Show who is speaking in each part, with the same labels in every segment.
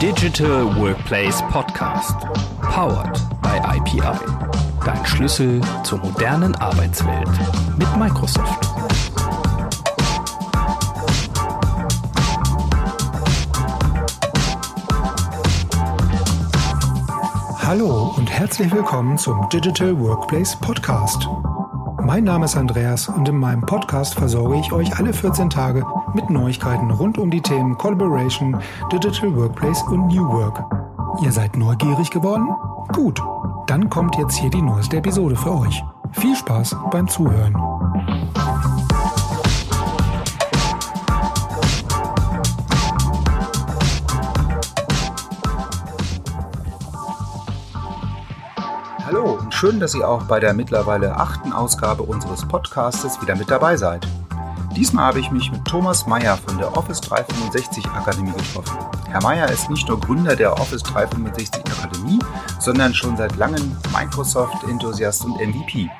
Speaker 1: Digital Workplace Podcast. Powered by IPI. Dein Schlüssel zur modernen Arbeitswelt mit Microsoft.
Speaker 2: Hallo und herzlich willkommen zum Digital Workplace Podcast. Mein Name ist Andreas und in meinem Podcast versorge ich euch alle 14 Tage mit Neuigkeiten rund um die Themen Collaboration, Digital Workplace und New Work. Ihr seid neugierig geworden? Gut, dann kommt jetzt hier die neueste Episode für euch. Viel Spaß beim Zuhören. Schön, dass ihr auch bei der mittlerweile achten Ausgabe unseres Podcastes wieder mit dabei seid. Diesmal habe ich mich mit Thomas Meyer von der Office 365 Akademie getroffen. Herr Meyer ist nicht nur Gründer der Office 365 Akademie, sondern schon seit langem Microsoft-Enthusiast und MVP.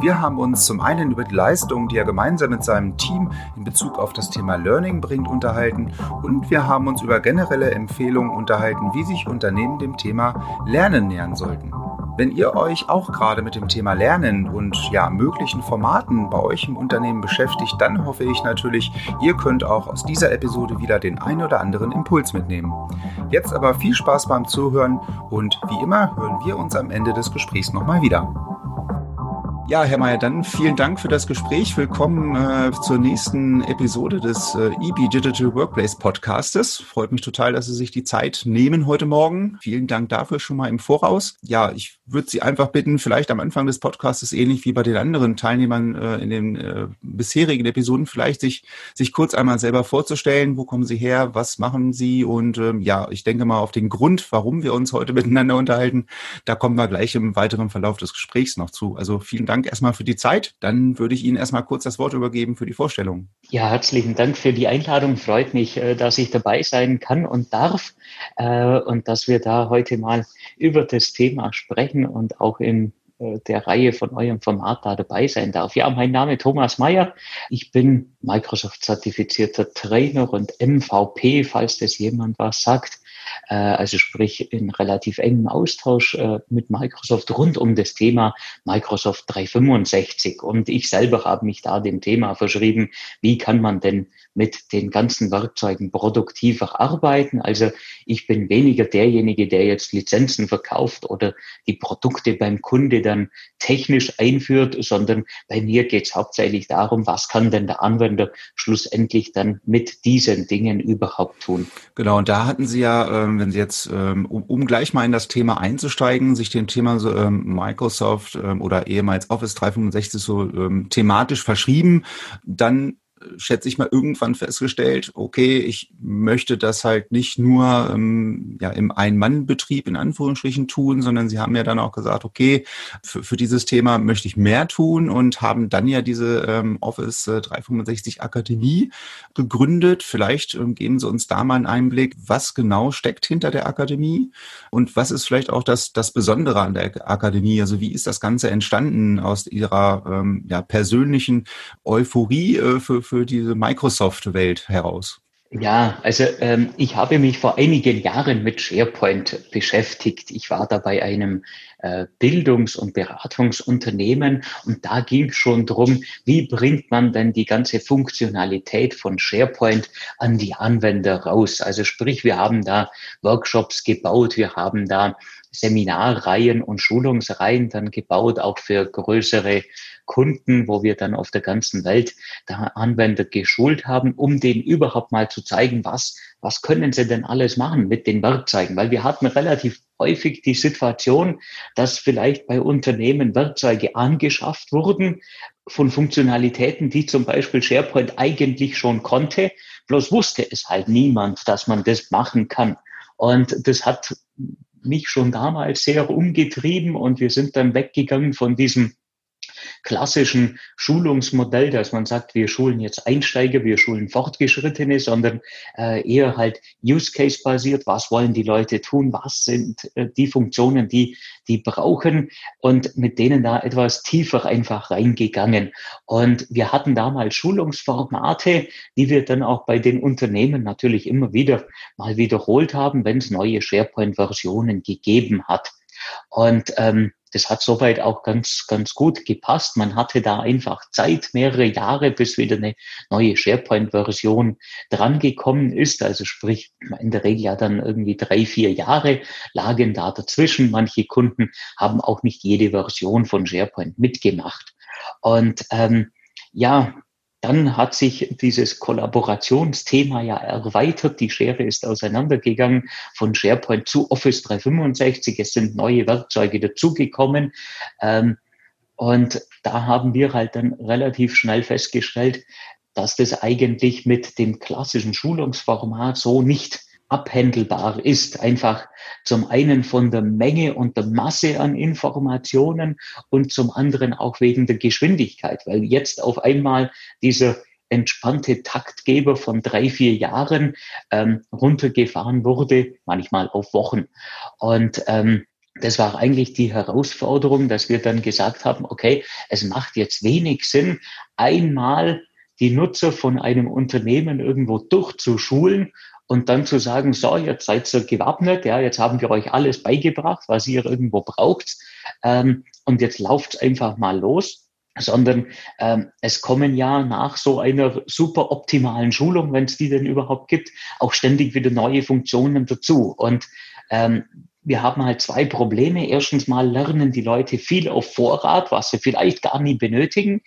Speaker 2: Wir haben uns zum einen über die Leistungen, die er gemeinsam mit seinem Team in Bezug auf das Thema Learning bringt, unterhalten und wir haben uns über generelle Empfehlungen unterhalten, wie sich Unternehmen dem Thema Lernen nähern sollten. Wenn ihr euch auch gerade mit dem Thema Lernen und ja, möglichen Formaten bei euch im Unternehmen beschäftigt, dann hoffe ich natürlich, ihr könnt auch aus dieser Episode wieder den ein oder anderen Impuls mitnehmen. Jetzt aber viel Spaß beim Zuhören und wie immer hören wir uns am Ende des Gesprächs nochmal wieder. Ja, Herr Mayer, dann vielen Dank für das Gespräch. Willkommen äh, zur nächsten Episode des äh, EB Digital Workplace Podcastes. Freut mich total, dass Sie sich die Zeit nehmen heute Morgen. Vielen Dank dafür schon mal im Voraus. Ja, ich würde Sie einfach bitten, vielleicht am Anfang des Podcastes ähnlich wie bei den anderen Teilnehmern äh, in den äh, bisherigen Episoden vielleicht sich, sich kurz einmal selber vorzustellen. Wo kommen Sie her? Was machen Sie? Und ähm, ja, ich denke mal auf den Grund, warum wir uns heute miteinander unterhalten. Da kommen wir gleich im weiteren Verlauf des Gesprächs noch zu. Also vielen Dank Dank erstmal für die Zeit. Dann würde ich Ihnen erstmal kurz das Wort übergeben für die Vorstellung.
Speaker 3: Ja, herzlichen Dank für die Einladung. Freut mich, äh, dass ich dabei sein kann und darf äh, und dass wir da heute mal über das Thema sprechen und auch in äh, der Reihe von eurem Format da dabei sein darf. Ja, mein Name ist Thomas Meyer. Ich bin Microsoft-zertifizierter Trainer und MVP, falls das jemand was sagt. Äh, also sprich in relativ engem Austausch äh, mit Microsoft rund um das Thema Microsoft 365. Und ich selber habe mich da dem Thema verschrieben, wie kann man denn mit den ganzen Werkzeugen produktiver arbeiten. Also ich bin weniger derjenige, der jetzt Lizenzen verkauft oder die Produkte beim Kunde dann technisch einführt, sondern bei mir geht es hauptsächlich darum, was kann denn der Anwender schlussendlich dann mit diesen Dingen überhaupt tun.
Speaker 2: Genau, und da hatten Sie ja, ähm, wenn Sie jetzt, ähm, um, gleich mal in das Thema einzusteigen, sich dem Thema ähm, Microsoft oder ehemals Office 365 so thematisch verschrieben, dann schätze ich mal, irgendwann festgestellt, okay, ich möchte das halt nicht nur ähm, ja, im Ein-Mann-Betrieb in Anführungsstrichen tun, sondern sie haben ja dann auch gesagt, okay, für, für dieses Thema möchte ich mehr tun und haben dann ja diese ähm, Office 365 äh, Akademie gegründet. Vielleicht ähm, geben Sie uns da mal einen Einblick, was genau steckt hinter der Akademie und was ist vielleicht auch das, das Besondere an der Akademie? Also wie ist das Ganze entstanden aus Ihrer ähm, ja, persönlichen Euphorie äh, für, für diese Microsoft-Welt heraus?
Speaker 3: Ja, also ähm, ich habe mich vor einigen Jahren mit SharePoint beschäftigt. Ich war da bei einem äh, Bildungs- und Beratungsunternehmen und da ging es schon drum, wie bringt man denn die ganze Funktionalität von SharePoint an die Anwender raus? Also sprich, wir haben da Workshops gebaut, wir haben da Seminarreihen und Schulungsreihen dann gebaut, auch für größere Kunden, wo wir dann auf der ganzen Welt da Anwender geschult haben, um denen überhaupt mal zu zeigen, was, was können sie denn alles machen mit den Werkzeugen? Weil wir hatten relativ häufig die Situation, dass vielleicht bei Unternehmen Werkzeuge angeschafft wurden von Funktionalitäten, die zum Beispiel SharePoint eigentlich schon konnte, bloß wusste es halt niemand, dass man das machen kann. Und das hat mich schon damals sehr umgetrieben und wir sind dann weggegangen von diesem klassischen Schulungsmodell, dass man sagt, wir schulen jetzt Einsteiger, wir schulen Fortgeschrittene, sondern äh, eher halt Use Case basiert. Was wollen die Leute tun? Was sind äh, die Funktionen, die die brauchen? Und mit denen da etwas tiefer einfach reingegangen. Und wir hatten damals Schulungsformate, die wir dann auch bei den Unternehmen natürlich immer wieder mal wiederholt haben, wenn es neue SharePoint-Versionen gegeben hat. Und ähm, das hat soweit auch ganz, ganz gut gepasst. Man hatte da einfach Zeit, mehrere Jahre, bis wieder eine neue SharePoint-Version drangekommen ist. Also sprich, in der Regel ja dann irgendwie drei, vier Jahre lagen da dazwischen. Manche Kunden haben auch nicht jede Version von SharePoint mitgemacht. Und ähm, ja, dann hat sich dieses Kollaborationsthema ja erweitert. Die Schere ist auseinandergegangen von SharePoint zu Office 365. Es sind neue Werkzeuge dazugekommen. Ähm, und da haben wir halt dann relativ schnell festgestellt, dass das eigentlich mit dem klassischen Schulungsformat so nicht abhändelbar ist. Einfach zum einen von der Menge und der Masse an Informationen und zum anderen auch wegen der Geschwindigkeit, weil jetzt auf einmal dieser entspannte Taktgeber von drei, vier Jahren ähm, runtergefahren wurde, manchmal auf Wochen. Und ähm, das war eigentlich die Herausforderung, dass wir dann gesagt haben, okay, es macht jetzt wenig Sinn, einmal die Nutzer von einem Unternehmen irgendwo durchzuschulen und dann zu sagen, so, jetzt seid ihr gewappnet, ja, jetzt haben wir euch alles beigebracht, was ihr irgendwo braucht, ähm, und jetzt lauft einfach mal los sondern ähm, es kommen ja nach so einer super optimalen Schulung, wenn es die denn überhaupt gibt, auch ständig wieder neue Funktionen dazu. Und ähm, wir haben halt zwei Probleme. Erstens mal lernen die Leute viel auf Vorrat, was sie vielleicht gar nie benötigen.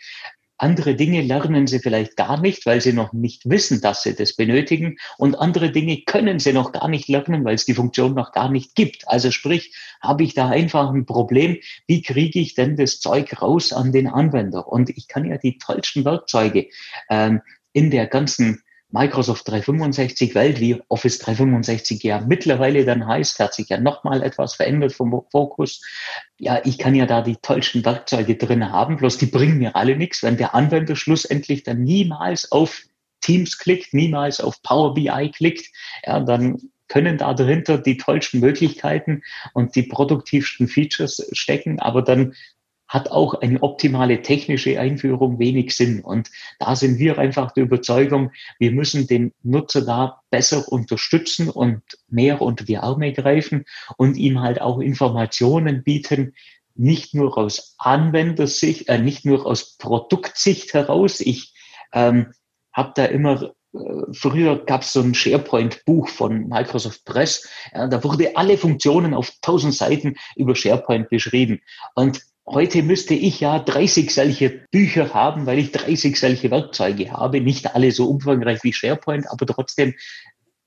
Speaker 3: Andere Dinge lernen sie vielleicht gar nicht, weil sie noch nicht wissen, dass sie das benötigen. Und andere Dinge können sie noch gar nicht lernen, weil es die Funktion noch gar nicht gibt. Also sprich, habe ich da einfach ein Problem, wie kriege ich denn das Zeug raus an den Anwender? Und ich kann ja die tollsten Werkzeuge ähm, in der ganzen Microsoft 365 Welt, wie Office 365 ja mittlerweile dann heißt, hat sich ja nochmal etwas verändert vom Fokus. Ja, ich kann ja da die tollsten Werkzeuge drin haben, bloß die bringen mir alle nichts, wenn der Anwender schlussendlich dann niemals auf Teams klickt, niemals auf Power BI klickt, ja, dann können da dahinter die tollsten Möglichkeiten und die produktivsten Features stecken, aber dann hat auch eine optimale technische Einführung wenig Sinn. Und da sind wir einfach der Überzeugung, wir müssen den Nutzer da besser unterstützen und mehr unter die Arme greifen und ihm halt auch Informationen bieten, nicht nur aus Anwendersicht, äh, nicht nur aus Produktsicht heraus. Ich ähm, habe da immer äh, Früher gab es so ein SharePoint-Buch von Microsoft Press. Ja, da wurde alle Funktionen auf tausend Seiten über SharePoint beschrieben. Und Heute müsste ich ja 30 solche Bücher haben, weil ich 30 solche Werkzeuge habe. Nicht alle so umfangreich wie SharePoint, aber trotzdem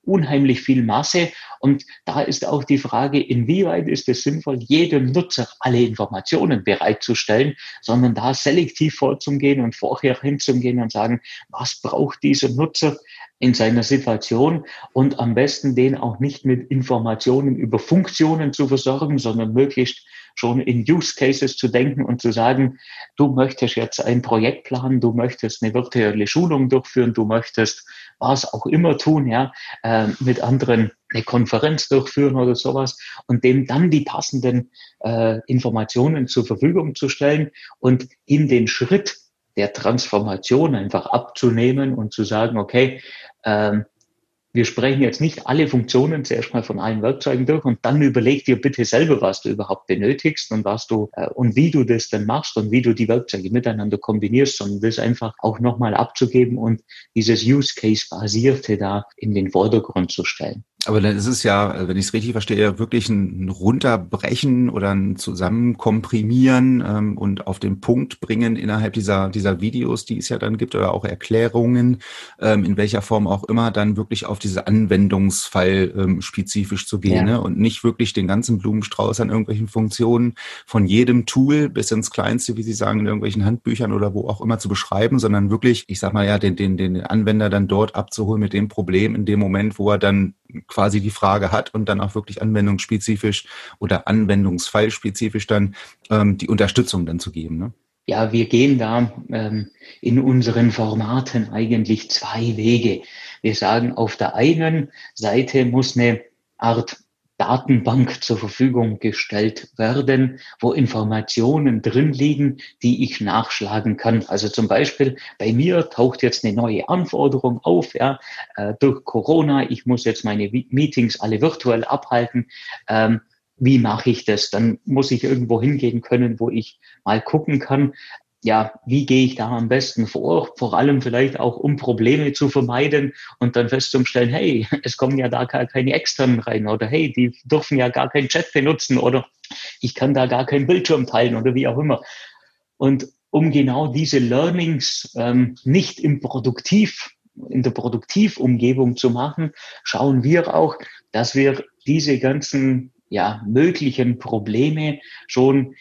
Speaker 3: unheimlich viel Masse. Und da ist auch die Frage, inwieweit ist es sinnvoll, jedem Nutzer alle Informationen bereitzustellen, sondern da selektiv vorzugehen und vorher hinzugehen und sagen, was braucht dieser Nutzer in seiner Situation und am besten den auch nicht mit Informationen über Funktionen zu versorgen, sondern möglichst schon in Use Cases zu denken und zu sagen, du möchtest jetzt ein Projekt planen, du möchtest eine virtuelle Schulung durchführen, du möchtest was auch immer tun, ja, äh, mit anderen eine Konferenz durchführen oder sowas und dem dann die passenden äh, Informationen zur Verfügung zu stellen und in den Schritt der Transformation einfach abzunehmen und zu sagen, okay, ähm, wir sprechen jetzt nicht alle Funktionen zuerst mal von allen Werkzeugen durch und dann überleg dir bitte selber, was du überhaupt benötigst und was du äh, und wie du das dann machst und wie du die Werkzeuge miteinander kombinierst, sondern das einfach auch nochmal abzugeben und dieses Use Case basierte da in den Vordergrund zu stellen.
Speaker 2: Aber dann ist es ja, wenn ich es richtig verstehe, wirklich ein Runterbrechen oder ein Zusammenkomprimieren ähm, und auf den Punkt bringen innerhalb dieser, dieser Videos, die es ja dann gibt, oder auch Erklärungen, ähm, in welcher Form auch immer, dann wirklich auf diese Anwendungsfall ähm, spezifisch zu gehen ja. ne? und nicht wirklich den ganzen Blumenstrauß an irgendwelchen Funktionen von jedem Tool bis ins Kleinste, wie Sie sagen, in irgendwelchen Handbüchern oder wo auch immer zu beschreiben, sondern wirklich, ich sag mal ja, den, den, den Anwender dann dort abzuholen mit dem Problem in dem Moment, wo er dann quasi die Frage hat und dann auch wirklich anwendungsspezifisch oder anwendungsfallspezifisch dann ähm, die Unterstützung dann zu geben. Ne?
Speaker 3: ja, wir gehen da ähm, in unseren Formaten eigentlich zwei Wege. Wir sagen, auf der einen Seite muss eine Art Datenbank zur Verfügung gestellt werden, wo Informationen drin liegen, die ich nachschlagen kann. Also zum Beispiel bei mir taucht jetzt eine neue Anforderung auf, ja, äh, durch Corona. Ich muss jetzt meine Meetings alle virtuell abhalten. Ähm, wie mache ich das? Dann muss ich irgendwo hingehen können, wo ich mal gucken kann, ja, wie gehe ich da am besten vor? Vor allem vielleicht auch, um Probleme zu vermeiden und dann festzustellen, hey, es kommen ja da gar keine externen rein oder hey, die dürfen ja gar keinen Chat benutzen oder ich kann da gar keinen Bildschirm teilen oder wie auch immer. Und um genau diese Learnings ähm, nicht im Produktiv, in der Produktivumgebung zu machen, schauen wir auch, dass wir diese ganzen ja, möglichen Probleme schon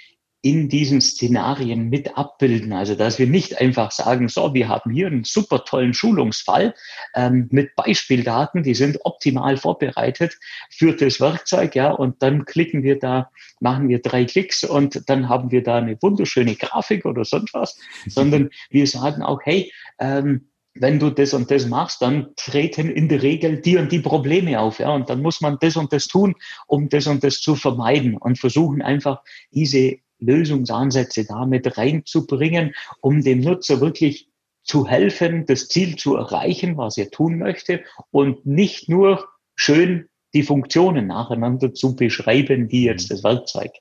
Speaker 3: in diesen Szenarien mit abbilden. Also dass wir nicht einfach sagen, so, wir haben hier einen super tollen Schulungsfall ähm, mit Beispieldaten, die sind optimal vorbereitet für das Werkzeug, ja, und dann klicken wir da, machen wir drei Klicks und dann haben wir da eine wunderschöne Grafik oder sonst was, sondern wir sagen auch, hey, ähm, wenn du das und das machst, dann treten in der Regel die und die Probleme auf, ja, und dann muss man das und das tun, um das und das zu vermeiden und versuchen einfach diese Lösungsansätze damit reinzubringen, um dem Nutzer wirklich zu helfen, das Ziel zu erreichen, was er tun möchte und nicht nur schön die Funktionen nacheinander zu beschreiben, die jetzt das Werkzeug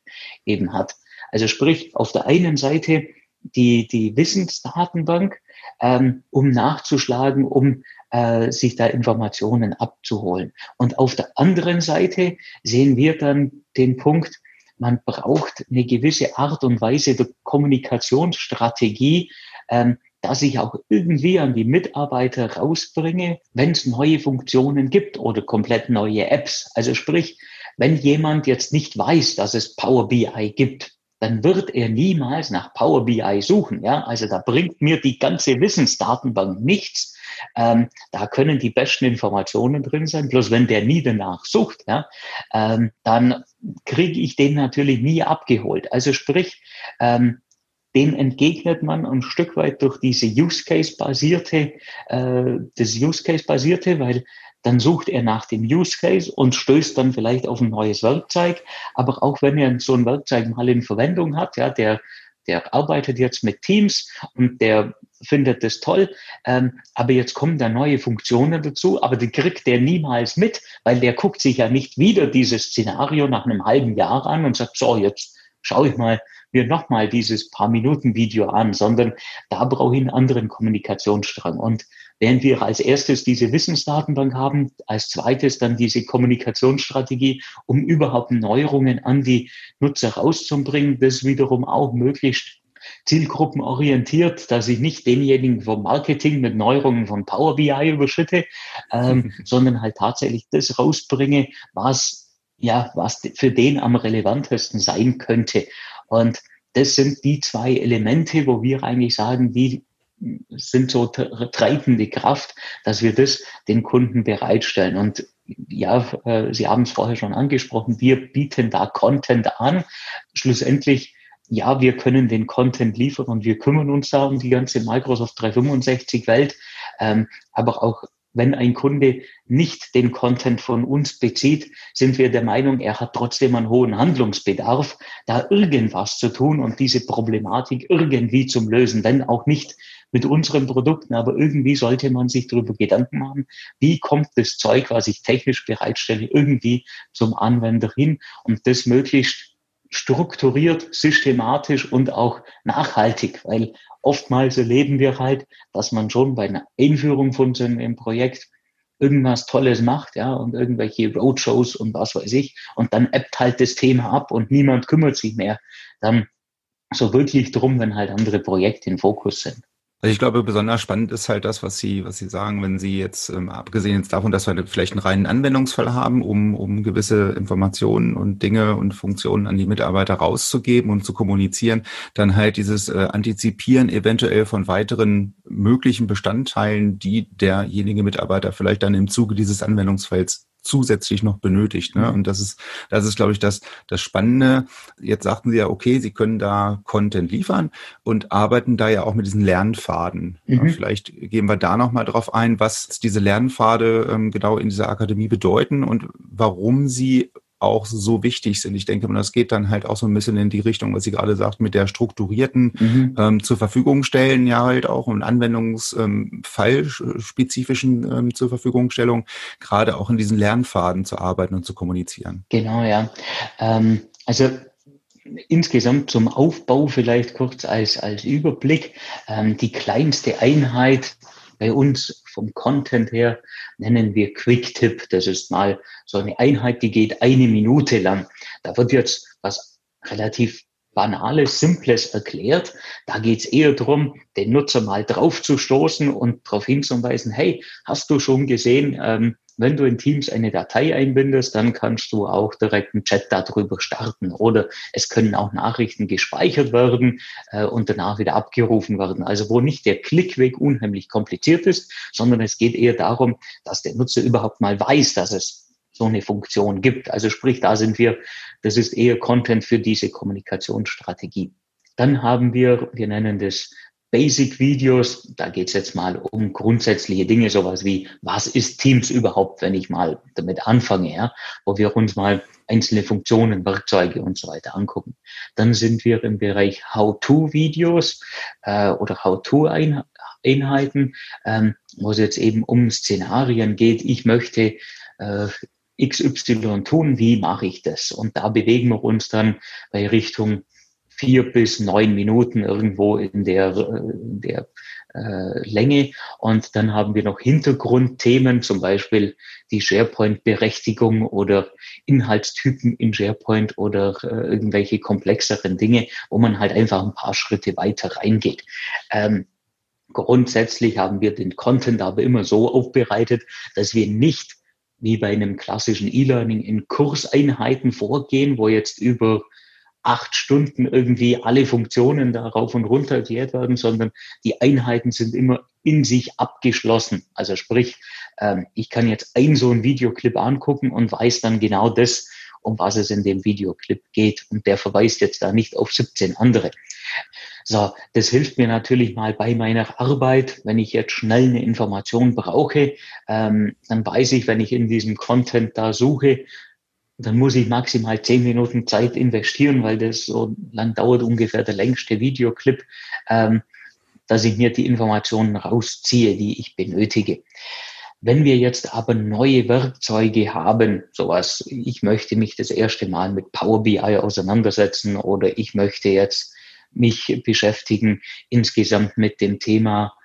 Speaker 3: eben hat. Also sprich, auf der einen Seite die, die Wissensdatenbank, ähm, um nachzuschlagen, um äh, sich da Informationen abzuholen. Und auf der anderen Seite sehen wir dann den Punkt, man braucht eine gewisse Art und Weise der Kommunikationsstrategie, ähm, dass ich auch irgendwie an die Mitarbeiter rausbringe, wenn es neue Funktionen gibt oder komplett neue Apps. Also sprich, wenn jemand jetzt nicht weiß, dass es Power BI gibt, dann wird er niemals nach Power BI suchen. Ja, also da bringt mir die ganze Wissensdatenbank nichts, ähm, da können die besten Informationen drin sein. Bloß wenn der nie danach sucht, ja, ähm, dann kriege ich den natürlich nie abgeholt. Also sprich, ähm, dem entgegnet man ein Stück weit durch diese Use Case basierte, äh, das Use Case basierte, weil dann sucht er nach dem Use Case und stößt dann vielleicht auf ein neues Werkzeug. Aber auch wenn er so ein Werkzeug mal in Verwendung hat, ja, der der arbeitet jetzt mit Teams und der findet das toll, ähm, aber jetzt kommen da neue Funktionen dazu, aber die kriegt der niemals mit, weil der guckt sich ja nicht wieder dieses Szenario nach einem halben Jahr an und sagt, so, jetzt schaue ich mal mir nochmal dieses paar Minuten Video an, sondern da brauche ich einen anderen Kommunikationsstrang. Und während wir als erstes diese Wissensdatenbank haben, als zweites dann diese Kommunikationsstrategie, um überhaupt Neuerungen an die Nutzer rauszubringen, das wiederum auch möglichst zielgruppenorientiert, dass ich nicht denjenigen vom Marketing mit Neuerungen von Power BI überschritte, ähm, sondern halt tatsächlich das rausbringe, was ja, was für den am relevantesten sein könnte. Und das sind die zwei Elemente, wo wir eigentlich sagen, die sind so treibende Kraft, dass wir das den Kunden bereitstellen. Und ja, äh, Sie haben es vorher schon angesprochen, wir bieten da Content an. Schlussendlich, ja, wir können den Content liefern und wir kümmern uns da um die ganze Microsoft 365 Welt. Ähm, aber auch wenn ein Kunde nicht den Content von uns bezieht, sind wir der Meinung, er hat trotzdem einen hohen Handlungsbedarf, da irgendwas zu tun und diese Problematik irgendwie zum Lösen, wenn auch nicht mit unseren Produkten, aber irgendwie sollte man sich darüber Gedanken machen, wie kommt das Zeug, was ich technisch bereitstelle, irgendwie zum Anwender hin und das möglichst strukturiert, systematisch und auch nachhaltig, weil oftmals erleben wir halt, dass man schon bei einer Einführung von so einem Projekt irgendwas Tolles macht, ja, und irgendwelche Roadshows und was weiß ich, und dann appt halt das Thema ab und niemand kümmert sich mehr. Dann so wirklich drum, wenn halt andere Projekte im Fokus sind.
Speaker 2: Also ich glaube, besonders spannend ist halt das, was Sie, was Sie sagen, wenn Sie jetzt, ähm, abgesehen jetzt davon, dass wir vielleicht einen reinen Anwendungsfall haben, um, um gewisse Informationen und Dinge und Funktionen an die Mitarbeiter rauszugeben und zu kommunizieren, dann halt dieses äh, Antizipieren eventuell von weiteren möglichen Bestandteilen, die derjenige Mitarbeiter vielleicht dann im Zuge dieses Anwendungsfalls zusätzlich noch benötigt. Ne? Mhm. Und das ist, das ist, glaube ich, das, das Spannende. Jetzt sagten Sie ja, okay, Sie können da Content liefern und arbeiten da ja auch mit diesen Lernpfaden. Mhm. Ja, vielleicht gehen wir da nochmal drauf ein, was diese Lernpfade ähm, genau in dieser Akademie bedeuten und warum sie auch so wichtig sind. Ich denke, das geht dann halt auch so ein bisschen in die Richtung, was Sie gerade sagt, mit der strukturierten mhm. ähm, zur Verfügung stellen, ja halt auch und Anwendungsfallspezifischen ähm, zur Verfügungstellung, gerade auch in diesen Lernpfaden zu arbeiten und zu kommunizieren.
Speaker 3: Genau, ja. Ähm, also insgesamt zum Aufbau vielleicht kurz als, als Überblick. Ähm, die kleinste Einheit bei uns vom Content her nennen wir Quick-Tip. Das ist mal so eine Einheit, die geht eine Minute lang. Da wird jetzt was relativ Banales, Simples erklärt. Da geht es eher darum, den Nutzer mal drauf zu stoßen und darauf hinzuweisen, hey, hast du schon gesehen, ähm, wenn du in Teams eine Datei einbindest, dann kannst du auch direkt einen Chat darüber starten. Oder es können auch Nachrichten gespeichert werden äh, und danach wieder abgerufen werden. Also wo nicht der Klickweg unheimlich kompliziert ist, sondern es geht eher darum, dass der Nutzer überhaupt mal weiß, dass es so eine Funktion gibt. Also sprich, da sind wir, das ist eher Content für diese Kommunikationsstrategie. Dann haben wir, wir nennen das Basic-Videos, da geht es jetzt mal um grundsätzliche Dinge, sowas wie, was ist Teams überhaupt, wenn ich mal damit anfange, ja, wo wir uns mal einzelne Funktionen, Werkzeuge und so weiter angucken. Dann sind wir im Bereich How-to-Videos äh, oder How-to-Einheiten, ähm, wo es jetzt eben um Szenarien geht. Ich möchte äh, XY tun, wie mache ich das? Und da bewegen wir uns dann bei Richtung vier bis neun Minuten irgendwo in der, in der äh, Länge. Und dann haben wir noch Hintergrundthemen, zum Beispiel die SharePoint-Berechtigung oder Inhaltstypen in SharePoint oder äh, irgendwelche komplexeren Dinge, wo man halt einfach ein paar Schritte weiter reingeht. Ähm, grundsätzlich haben wir den Content aber immer so aufbereitet, dass wir nicht wie bei einem klassischen E-Learning in Kurseinheiten vorgehen, wo jetzt über acht Stunden irgendwie alle Funktionen da rauf und runter erklärt werden, sondern die Einheiten sind immer in sich abgeschlossen. Also sprich, ähm, ich kann jetzt ein so ein Videoclip angucken und weiß dann genau das, um was es in dem Videoclip geht. Und der verweist jetzt da nicht auf 17 andere. So, das hilft mir natürlich mal bei meiner Arbeit. Wenn ich jetzt schnell eine Information brauche, ähm, dann weiß ich, wenn ich in diesem Content da suche, dann muss ich maximal zehn Minuten Zeit investieren, weil das so lang dauert, ungefähr der längste Videoclip, ähm, dass ich mir die Informationen rausziehe, die ich benötige. Wenn wir jetzt aber neue Werkzeuge haben, sowas, ich möchte mich das erste Mal mit Power BI auseinandersetzen oder ich möchte jetzt mich beschäftigen insgesamt mit dem Thema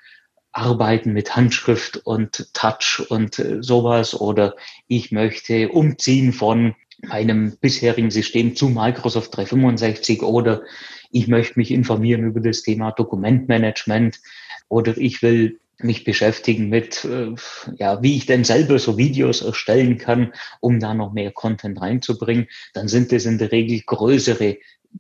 Speaker 3: Arbeiten mit Handschrift und Touch und äh, sowas oder ich möchte umziehen von meinem bisherigen System zu Microsoft 365 oder ich möchte mich informieren über das Thema Dokumentmanagement oder ich will mich beschäftigen mit, äh, ja, wie ich denn selber so Videos erstellen kann, um da noch mehr Content reinzubringen, dann sind das in der Regel größere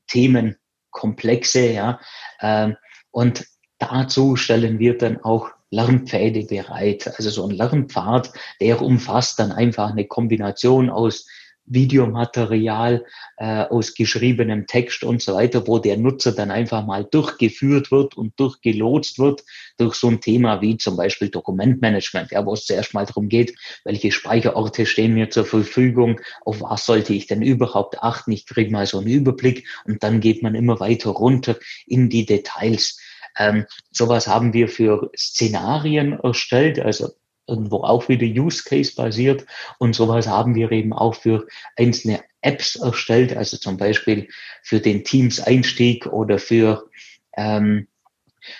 Speaker 3: Themenkomplexe, ja. Ähm, und Dazu stellen wir dann auch Lernpfade bereit. Also so ein Lernpfad, der umfasst dann einfach eine Kombination aus Videomaterial, äh, aus geschriebenem Text und so weiter, wo der Nutzer dann einfach mal durchgeführt wird und durchgelotst wird durch so ein Thema wie zum Beispiel Dokumentmanagement, ja, wo es zuerst mal darum geht, welche Speicherorte stehen mir zur Verfügung, auf was sollte ich denn überhaupt achten, ich kriege mal so einen Überblick und dann geht man immer weiter runter in die Details. Ähm, sowas haben wir für Szenarien erstellt, also irgendwo auch wieder Use Case basiert. Und sowas haben wir eben auch für einzelne Apps erstellt, also zum Beispiel für den Teams-Einstieg oder für ähm,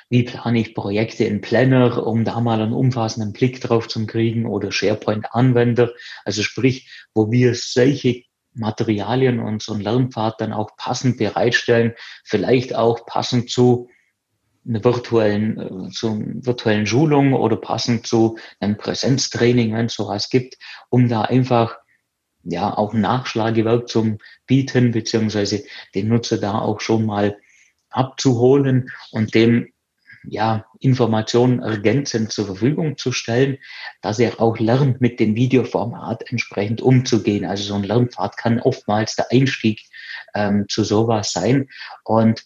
Speaker 3: wie plane ich Projekte in Planner, um da mal einen umfassenden Blick drauf zu kriegen oder SharePoint-Anwender. Also sprich, wo wir solche Materialien und so einen Lernpfad dann auch passend bereitstellen, vielleicht auch passend zu einer virtuellen, äh, zu virtuellen Schulung oder passend zu einem Präsenztraining, wenn es sowas gibt, um da einfach ja auch Nachschlagewerk zum Bieten, beziehungsweise den Nutzer da auch schon mal abzuholen und dem ja, Informationen ergänzend zur Verfügung zu stellen, dass er auch lernt, mit dem Videoformat entsprechend umzugehen. Also so ein Lernpfad kann oftmals der Einstieg ähm, zu sowas sein. Und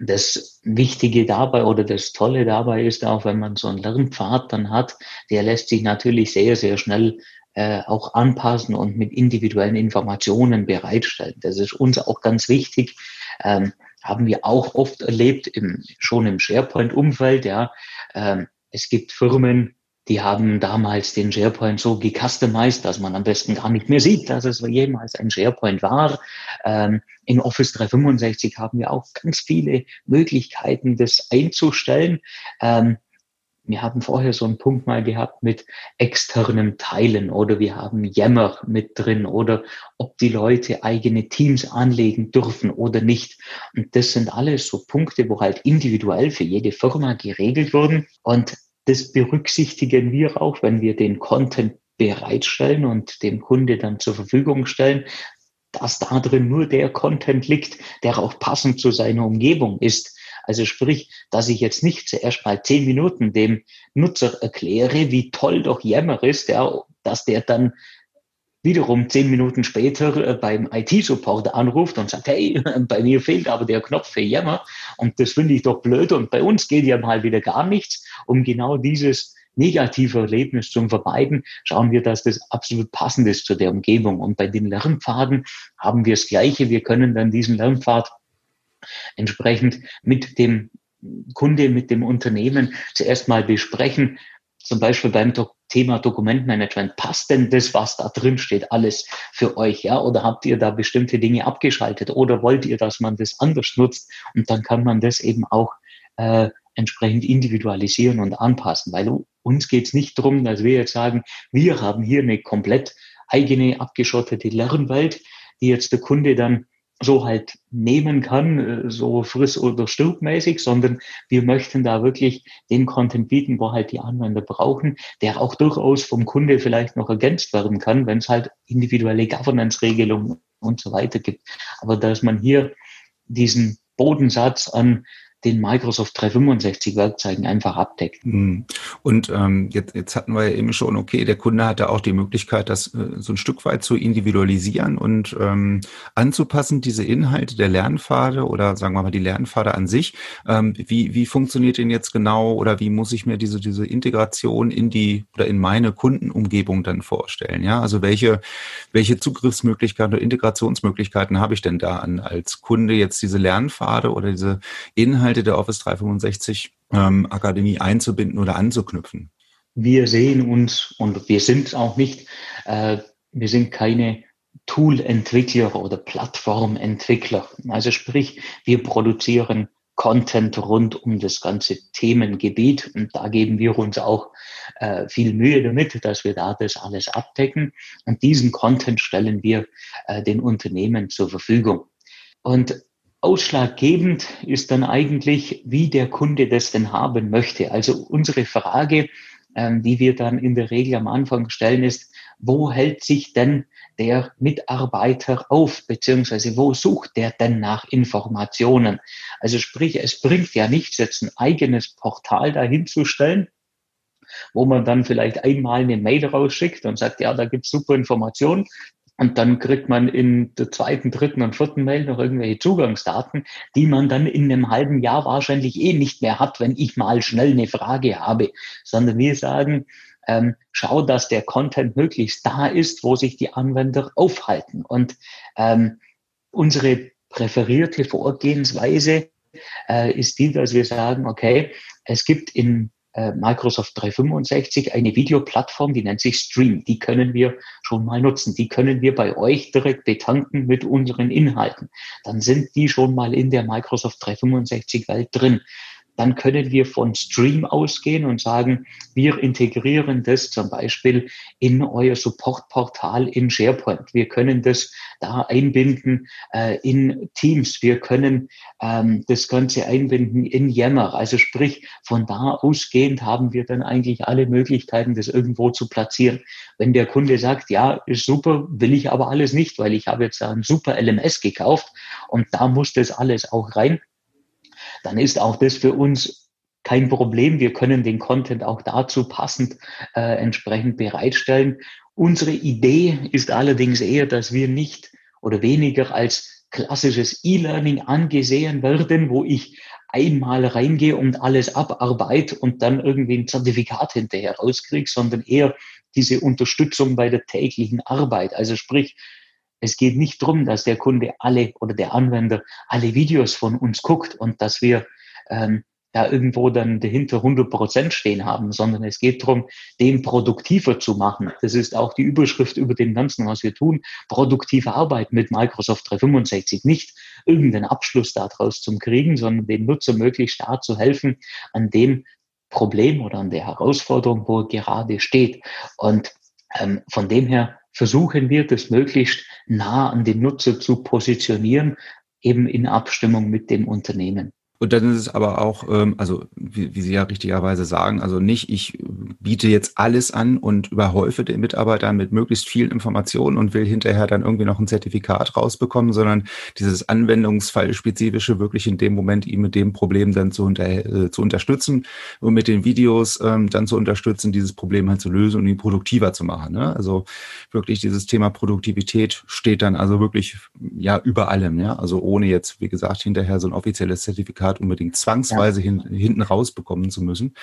Speaker 3: das Wichtige dabei oder das Tolle dabei ist auch, wenn man so einen Lernpfad dann hat, der lässt sich natürlich sehr, sehr schnell äh, auch anpassen und mit individuellen Informationen bereitstellen. Das ist uns auch ganz wichtig. Ähm, haben wir auch oft erlebt, im, schon im SharePoint-Umfeld. Ja, ähm, es gibt Firmen, die haben damals den SharePoint so gecustomized, dass man am besten gar nicht mehr sieht, dass es jemals ein SharePoint war. Ähm, in Office 365 haben wir auch ganz viele Möglichkeiten, das einzustellen. Ähm, wir haben vorher so einen Punkt mal gehabt mit externem Teilen oder wir haben Yammer mit drin oder ob die Leute eigene Teams anlegen dürfen oder nicht. Und das sind alles so Punkte, wo halt individuell für jede Firma geregelt wurden. Und das berücksichtigen wir auch, wenn wir den Content bereitstellen und dem Kunde dann zur Verfügung stellen, dass da drin nur der Content liegt, der auch passend zu seiner Umgebung ist. Also sprich, dass ich jetzt nicht zuerst mal zehn Minuten dem Nutzer erkläre, wie toll doch Yammer ist, ja, dass der dann wiederum zehn Minuten später äh, beim IT-Support anruft und sagt, hey, bei mir fehlt aber der Knopf für Yammer und das finde ich doch blöd und bei uns geht ja mal wieder gar nichts, um genau dieses negative Erlebnis zu vermeiden, schauen wir, dass das absolut passend ist zu der Umgebung. Und bei den Lernpfaden haben wir das Gleiche. Wir können dann diesen Lernpfad entsprechend mit dem Kunde, mit dem Unternehmen zuerst mal besprechen, zum Beispiel beim Thema Dokumentmanagement, passt denn das, was da drin steht, alles für euch, ja? Oder habt ihr da bestimmte Dinge abgeschaltet? Oder wollt ihr, dass man das anders nutzt? Und dann kann man das eben auch äh, entsprechend individualisieren und anpassen, weil uns geht es nicht darum, dass wir jetzt sagen, wir haben hier eine komplett eigene abgeschottete Lernwelt, die jetzt der Kunde dann so halt nehmen kann, äh, so friss- oder stirbmäßig, sondern wir möchten da wirklich den Content bieten, wo halt die Anwender brauchen, der auch durchaus vom Kunde vielleicht noch ergänzt werden kann, wenn es halt individuelle Governance-Regelungen und so weiter gibt. Aber dass man hier diesen Bodensatz an den Microsoft 365 Werkzeugen einfach abdeckt.
Speaker 2: Hm. Und ähm, jetzt, jetzt hatten wir ja eben schon, okay, der Kunde hatte auch die Möglichkeit, das äh, so ein Stück weit zu individualisieren und ähm, anzupassen, diese Inhalte der Lernpfade oder sagen wir mal die Lernpfade an sich. Ähm, wie, wie funktioniert denn jetzt genau oder wie muss ich mir diese, diese Integration in die oder in meine Kundenumgebung dann vorstellen? Ja, also welche, welche Zugriffsmöglichkeiten oder Integrationsmöglichkeiten habe ich denn da an als Kunde jetzt diese Lernpfade oder diese Inhalte Inhalte der Office 365 ähm, Akademie einzubinden oder anzuknüpfen?
Speaker 3: Wir sehen uns und wir sind auch nicht, äh, wir sind keine Tool-Entwickler oder Plattformentwickler. Also sprich, wir produzieren Content rund um das ganze Themengebiet. Und da geben wir uns auch äh, viel Mühe damit, dass wir da das alles abdecken. Und diesen Content stellen wir äh, den Unternehmen zur Verfügung. Und Ausschlaggebend ist dann eigentlich, wie der Kunde das denn haben möchte. Also unsere Frage, ähm, die wir dann in der Regel am Anfang stellen, ist, wo hält sich denn der Mitarbeiter auf, beziehungsweise wo sucht der denn nach Informationen? Also sprich, es bringt ja nichts, jetzt ein eigenes Portal dahinzustellen, wo man dann vielleicht einmal eine Mail rausschickt und sagt, ja, da gibt's super Informationen, und dann kriegt man in der zweiten, dritten und vierten Mail noch irgendwelche Zugangsdaten, die man dann in einem halben Jahr wahrscheinlich eh nicht mehr hat, wenn ich mal schnell eine Frage habe. Sondern wir sagen, ähm, schau, dass der Content möglichst da ist, wo sich die Anwender aufhalten. Und ähm, unsere präferierte Vorgehensweise äh, ist die, dass wir sagen, okay, es gibt in Microsoft 365 eine Videoplattform, die nennt sich Stream. Die können wir schon mal nutzen. Die können wir bei euch direkt betanken mit unseren Inhalten. Dann sind die schon mal in der Microsoft 365 Welt drin dann können wir von Stream ausgehen und sagen, wir integrieren das zum Beispiel in euer Supportportal in SharePoint. Wir können das da einbinden äh, in Teams. Wir können ähm, das Ganze einbinden in Yammer. Also sprich, von da ausgehend haben wir dann eigentlich alle Möglichkeiten, das irgendwo zu platzieren. Wenn der Kunde sagt, ja, ist super, will ich aber alles nicht, weil ich habe jetzt ein super LMS gekauft und da muss das alles auch rein, dann ist auch das für uns kein Problem. Wir können den Content auch dazu passend äh, entsprechend bereitstellen. Unsere Idee ist allerdings eher, dass wir nicht oder weniger als klassisches E-Learning angesehen werden, wo ich einmal reingehe und alles abarbeite und dann irgendwie ein Zertifikat hinterher rauskriege, sondern eher diese Unterstützung bei der täglichen Arbeit. Also sprich, es geht nicht darum, dass der Kunde alle oder der Anwender alle Videos von uns guckt und dass wir ähm, da irgendwo dann dahinter 100 Prozent stehen haben, sondern es geht darum, den produktiver zu machen. Das ist auch die Überschrift über dem Ganzen, was wir tun. Produktive Arbeit mit Microsoft 365. Nicht irgendeinen Abschluss daraus zu kriegen, sondern dem Nutzer möglichst stark zu helfen, an dem Problem oder an der Herausforderung, wo er gerade steht. Und ähm, von dem her versuchen wir, das möglichst nah an den Nutzer zu positionieren, eben in Abstimmung mit dem Unternehmen.
Speaker 2: Und dann ist es aber auch, ähm, also wie, wie Sie ja richtigerweise sagen, also nicht, ich biete jetzt alles an und überhäufe den Mitarbeitern mit möglichst vielen Informationen und will hinterher dann irgendwie noch ein Zertifikat rausbekommen, sondern dieses Anwendungsfallspezifische wirklich in dem Moment ihm mit dem Problem dann zu, unter, äh, zu unterstützen und mit den Videos ähm, dann zu unterstützen, dieses Problem halt zu lösen und ihn produktiver zu machen. Ne? Also wirklich dieses Thema Produktivität steht dann also wirklich ja über allem, ja. Also ohne jetzt, wie gesagt, hinterher so ein offizielles Zertifikat Zertifikat unbedingt zwangsweise ja. hin, hinten rausbekommen zu müssen.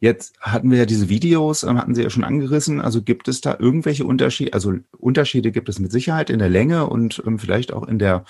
Speaker 2: Jetzt hatten wir ja diese Videos, ähm, hatten Sie ja schon angerissen. Also gibt es da irgendwelche Unterschiede? Also Unterschiede gibt es mit Sicherheit in der Länge und ähm, vielleicht auch in der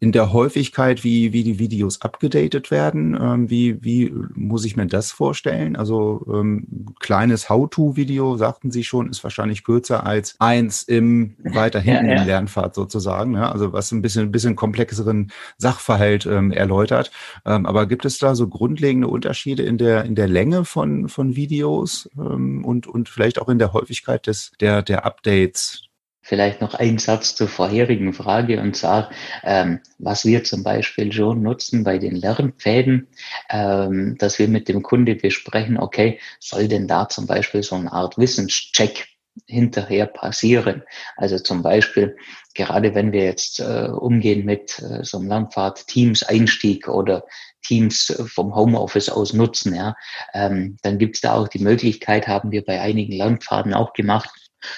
Speaker 2: in der Häufigkeit, wie, wie die Videos abgedatet werden. Ähm, wie, wie muss ich mir das vorstellen? Also ähm, kleines How-To-Video, sagten Sie schon, ist wahrscheinlich kürzer als eins im weiter hinten ja, ja. im Lernpfad sozusagen. Ja? Also was ein bisschen, ein bisschen komplexeren Sachverhalt ähm, erläutert. Ähm, aber gibt es da so grundlegende Unterschiede in der, in der Länge von, von Videos ähm, und, und vielleicht auch in der Häufigkeit des, der, der Updates,
Speaker 3: Vielleicht noch ein Satz zur vorherigen Frage und zwar, ähm, was wir zum Beispiel schon nutzen bei den Lernpfäden, ähm, dass wir mit dem Kunde besprechen, okay, soll denn da zum Beispiel so eine Art Wissenscheck hinterher passieren? Also zum Beispiel, gerade wenn wir jetzt äh, umgehen mit äh, so einem Lernpfad Teams-Einstieg oder Teams vom Homeoffice aus nutzen, ja, ähm, dann gibt es da auch die Möglichkeit, haben wir bei einigen Lernpfaden auch gemacht,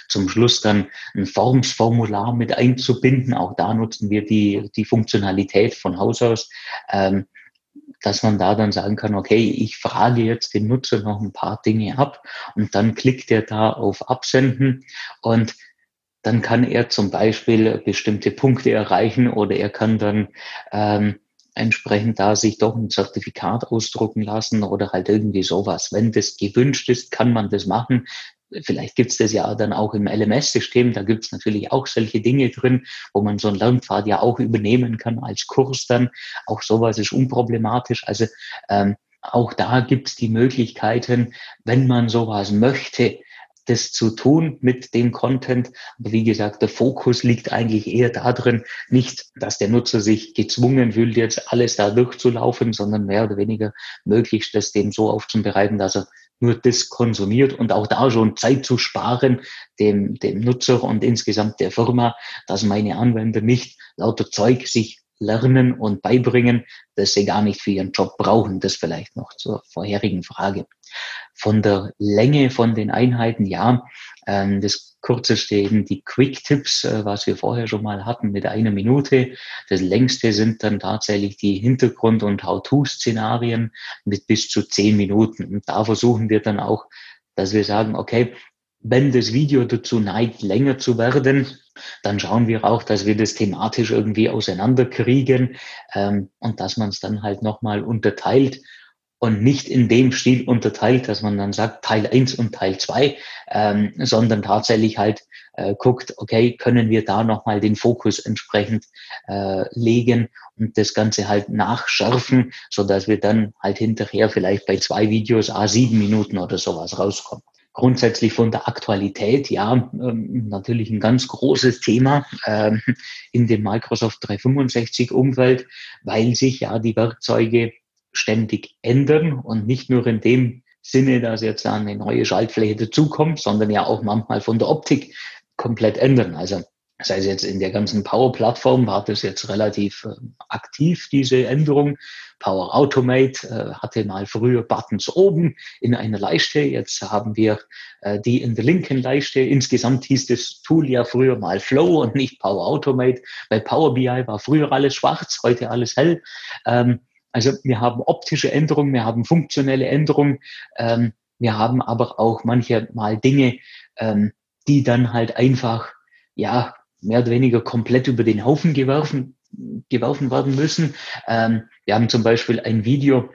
Speaker 3: zum Schluss dann ein Formsformular mit einzubinden. Auch da nutzen wir die, die Funktionalität von Haus aus, ähm, dass man da dann sagen kann, okay, ich frage jetzt den Nutzer noch ein paar Dinge ab und dann klickt er da auf Absenden und dann kann er zum Beispiel bestimmte Punkte erreichen oder er kann dann ähm, entsprechend da sich doch ein Zertifikat ausdrucken lassen oder halt irgendwie sowas. Wenn das gewünscht ist, kann man das machen. Vielleicht gibt es das ja dann auch im LMS-System, da gibt es natürlich auch solche Dinge drin, wo man so einen Lernpfad ja auch übernehmen kann als Kurs dann. Auch sowas ist unproblematisch. Also ähm, auch da gibt es die Möglichkeiten, wenn man sowas möchte, das zu tun mit dem Content. Aber wie gesagt, der Fokus liegt eigentlich eher darin, nicht, dass der Nutzer sich gezwungen fühlt, jetzt alles da durchzulaufen, sondern mehr oder weniger möglichst das dem so aufzubereiten, dass er nur das konsumiert und auch da schon Zeit zu sparen, dem, dem Nutzer und insgesamt der Firma, dass meine Anwender nicht lauter Zeug sich lernen und beibringen, das sie gar nicht für ihren Job brauchen. Das vielleicht noch zur vorherigen Frage. Von der Länge von den Einheiten, ja, ähm, das kürzeste eben die Quick-Tipps, äh, was wir vorher schon mal hatten mit einer Minute. Das längste sind dann tatsächlich die Hintergrund- und How-To-Szenarien mit bis zu zehn Minuten. Und da versuchen wir dann auch, dass wir sagen, okay, wenn das Video dazu neigt, länger zu werden, dann schauen wir auch, dass wir das thematisch irgendwie auseinanderkriegen ähm, und dass man es dann halt nochmal unterteilt und nicht in dem Stil unterteilt, dass man dann sagt Teil 1 und Teil 2, ähm, sondern tatsächlich halt äh, guckt, okay, können wir da nochmal den Fokus entsprechend äh, legen und das Ganze halt nachschärfen, so dass wir dann halt hinterher vielleicht bei zwei Videos a sieben Minuten oder sowas rauskommen. Grundsätzlich von der Aktualität, ja, ähm, natürlich ein ganz großes Thema ähm, in dem Microsoft 365 Umfeld, weil sich ja die Werkzeuge ständig ändern und nicht nur in dem Sinne, dass jetzt eine neue Schaltfläche dazukommt, sondern ja auch manchmal von der Optik komplett ändern. Also Das heißt jetzt in der ganzen Power-Plattform war das jetzt relativ äh, aktiv, diese Änderung. Power Automate äh, hatte mal früher Buttons oben in einer Leiste. Jetzt haben wir äh, die in der linken Leiste. Insgesamt hieß das Tool ja früher mal Flow und nicht Power Automate. Bei Power BI war früher alles schwarz, heute alles hell. Ähm, also wir haben optische Änderungen, wir haben funktionelle Änderungen. Ähm, wir haben aber auch manchmal Dinge, ähm, die dann halt einfach, ja, mehr oder weniger komplett über den Haufen geworfen, geworfen werden müssen. Ähm, wir haben zum Beispiel ein Video,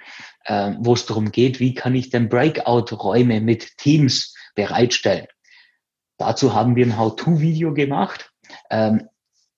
Speaker 3: äh, wo es darum geht, wie kann ich denn Breakout-Räume mit Teams bereitstellen. Dazu haben wir ein How-To-Video gemacht. Ähm,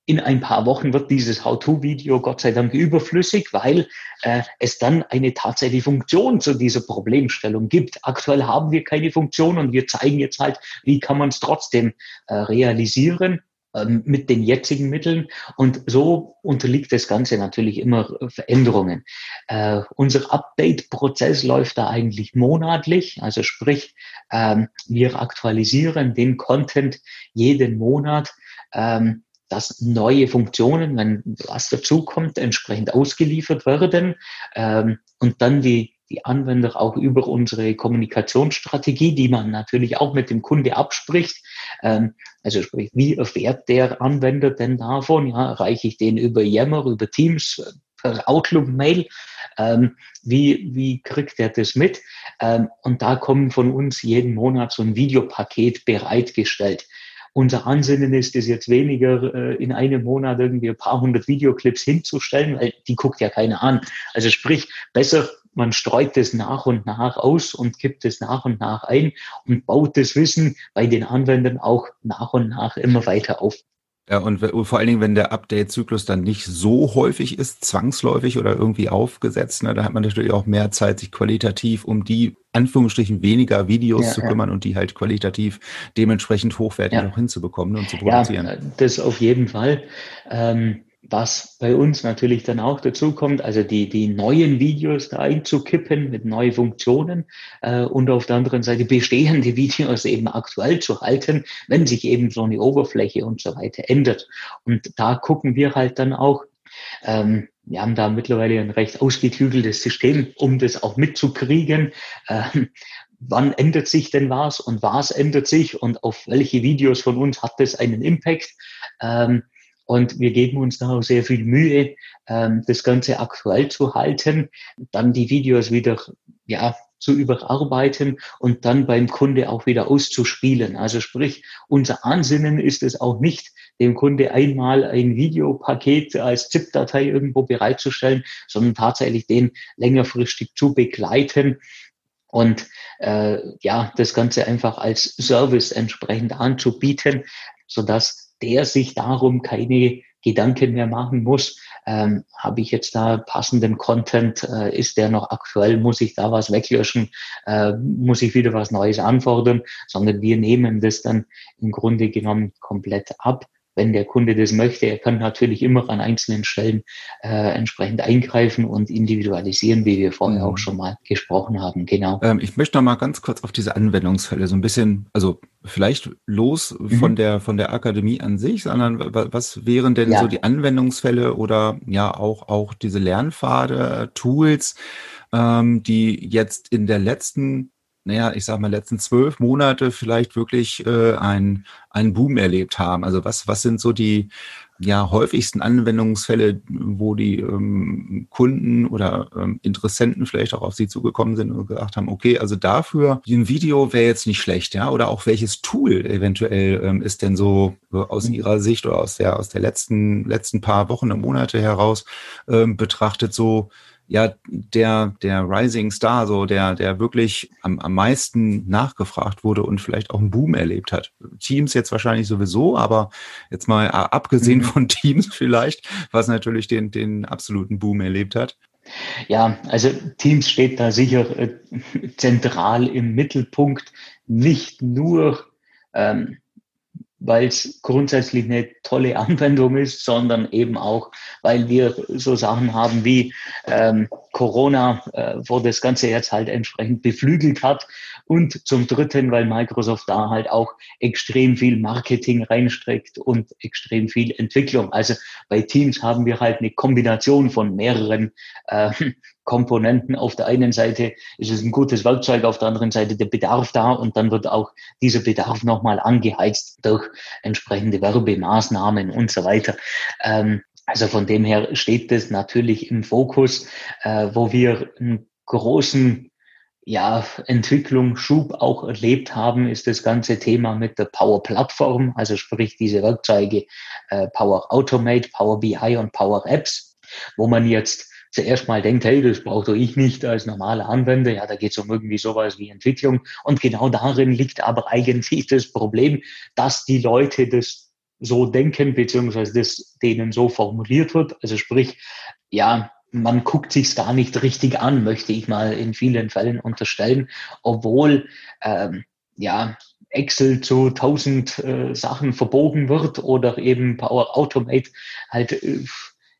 Speaker 3: in ein paar Wochen wird dieses How-To-Video Gott sei Dank überflüssig, weil äh, es dann eine tatsächliche Funktion zu dieser Problemstellung gibt. Aktuell haben wir keine Funktion und wir zeigen jetzt halt, wie kann man es trotzdem äh, realisieren mit den jetzigen Mitteln. Und so unterliegt das Ganze natürlich immer Veränderungen. Äh, unser Update-Prozess läuft da eigentlich monatlich. Also sprich, ähm, wir aktualisieren den Content jeden Monat. Ähm, dass neue Funktionen, wenn was dazukommt, entsprechend ausgeliefert werden ähm, und dann die die Anwender auch über unsere Kommunikationsstrategie, die man natürlich auch mit dem Kunde abspricht. Ähm, also sprich, wie erfährt der Anwender denn davon? Ja, reiche ich den über Yammer, über Teams, per Outlook-Mail? Ähm, wie, wie kriegt er das mit? Ähm, und da kommen von uns jeden Monat so ein Videopaket bereitgestellt. Unser Ansinnen ist es jetzt weniger, äh, in einem Monat irgendwie ein paar hundert Videoclips hinzustellen, weil die guckt ja keiner an. Also sprich, besser man streut es nach und nach aus und kippt es nach und nach ein und baut das Wissen bei den Anwendern auch nach und nach immer weiter auf.
Speaker 2: Ja, und vor allen Dingen, wenn der Update-Zyklus dann nicht so häufig ist, zwangsläufig oder irgendwie aufgesetzt, ne, da hat man natürlich auch mehr Zeit, sich qualitativ um die Anführungsstrichen weniger Videos ja, zu kümmern ja. und die halt qualitativ dementsprechend hochwertig ja. auch hinzubekommen und zu produzieren. Ja,
Speaker 3: das auf jeden Fall. Ähm, was bei uns natürlich dann auch dazu kommt, also die, die neuen Videos da einzukippen mit neuen Funktionen äh, und auf der anderen Seite bestehende Videos eben aktuell zu halten, wenn sich eben so eine Oberfläche und so weiter ändert. Und da gucken wir halt dann auch, ähm, wir haben da mittlerweile ein recht ausgeklügeltes System, um das auch mitzukriegen. Ähm, wann ändert sich denn was und was ändert sich und auf welche Videos von uns hat das einen Impact? Ähm, und wir geben uns da auch sehr viel Mühe, ähm, das Ganze aktuell zu halten, dann die Videos wieder ja, zu überarbeiten und dann beim Kunde auch wieder auszuspielen. Also sprich, unser Ansinnen ist es auch nicht, dem Kunde einmal ein Videopaket als ZIP-Datei irgendwo bereitzustellen, sondern tatsächlich den längerfristig zu begleiten und äh, ja, das Ganze einfach als Service entsprechend anzubieten, sodass der sich darum keine Gedanken mehr machen muss. Ähm, Habe ich jetzt da passenden Content? Äh, ist der noch aktuell? Muss ich da was weglöschen? Äh, muss ich wieder was Neues anfordern? Sondern wir nehmen das dann im Grunde genommen komplett ab wenn der Kunde das möchte. Er kann natürlich immer an einzelnen Stellen äh, entsprechend eingreifen und individualisieren, wie wir vorher auch mhm. schon mal gesprochen haben. Genau.
Speaker 2: Ähm, ich möchte noch mal ganz kurz auf diese Anwendungsfälle so ein bisschen, also vielleicht los mhm. von der von der Akademie an sich, sondern was wären denn ja. so die Anwendungsfälle oder ja auch auch diese Lernpfade, Tools, ähm, die jetzt in der letzten naja, ich sag mal, letzten zwölf Monate vielleicht wirklich äh, ein, einen Boom erlebt haben? Also was, was sind so die ja, häufigsten Anwendungsfälle, wo die ähm, Kunden oder ähm, Interessenten vielleicht auch auf Sie zugekommen sind und gesagt haben, okay, also dafür ein Video wäre jetzt nicht schlecht, ja? Oder auch welches Tool eventuell ähm, ist denn so äh, aus mhm. Ihrer Sicht oder aus der aus der letzten letzten paar Wochen und Monate heraus ähm, betrachtet so ja der, der Rising Star, so der, der wirklich am, am meisten nachgefragt wurde und vielleicht auch einen Boom erlebt hat. Teams jetzt wahrscheinlich sowieso, aber jetzt mal abgesehen mhm. von Teams vielleicht, was natürlich den, den absoluten Boom erlebt hat.
Speaker 3: Ja, also Teams steht da sicher äh, zentral im Mittelpunkt, nicht nur ähm, weil es grundsätzlich eine tolle Anwendung ist, sondern eben auch, weil wir so Sachen haben wie ähm, Corona, äh, wo das Ganze jetzt halt entsprechend beflügelt hat. Und zum Dritten, weil Microsoft da halt auch extrem viel Marketing reinstreckt und extrem viel Entwicklung. Also bei Teams haben wir halt eine Kombination von mehreren äh, Komponenten. Auf der einen Seite ist es ein gutes Werkzeug, auf der anderen Seite der Bedarf da und dann wird auch dieser Bedarf nochmal angeheizt durch entsprechende Werbemaßnahmen und so weiter. Ähm, also von dem her steht das natürlich im Fokus, äh, wo wir einen großen ja, Entwicklung, Schub auch erlebt haben, ist das ganze Thema mit der Power Plattform, also sprich diese Werkzeuge äh, Power Automate, Power BI und Power Apps, wo man jetzt zuerst mal denkt, hey, das brauche doch ich nicht als normaler Anwender. Ja, da geht es um irgendwie sowas wie Entwicklung. Und genau darin liegt aber eigentlich das Problem, dass die Leute das so denken, beziehungsweise das denen so formuliert wird. Also sprich, ja, man guckt sich's gar nicht richtig an, möchte ich mal in vielen Fällen unterstellen, obwohl ähm, ja Excel zu tausend äh, Sachen verbogen wird oder eben Power Automate halt äh,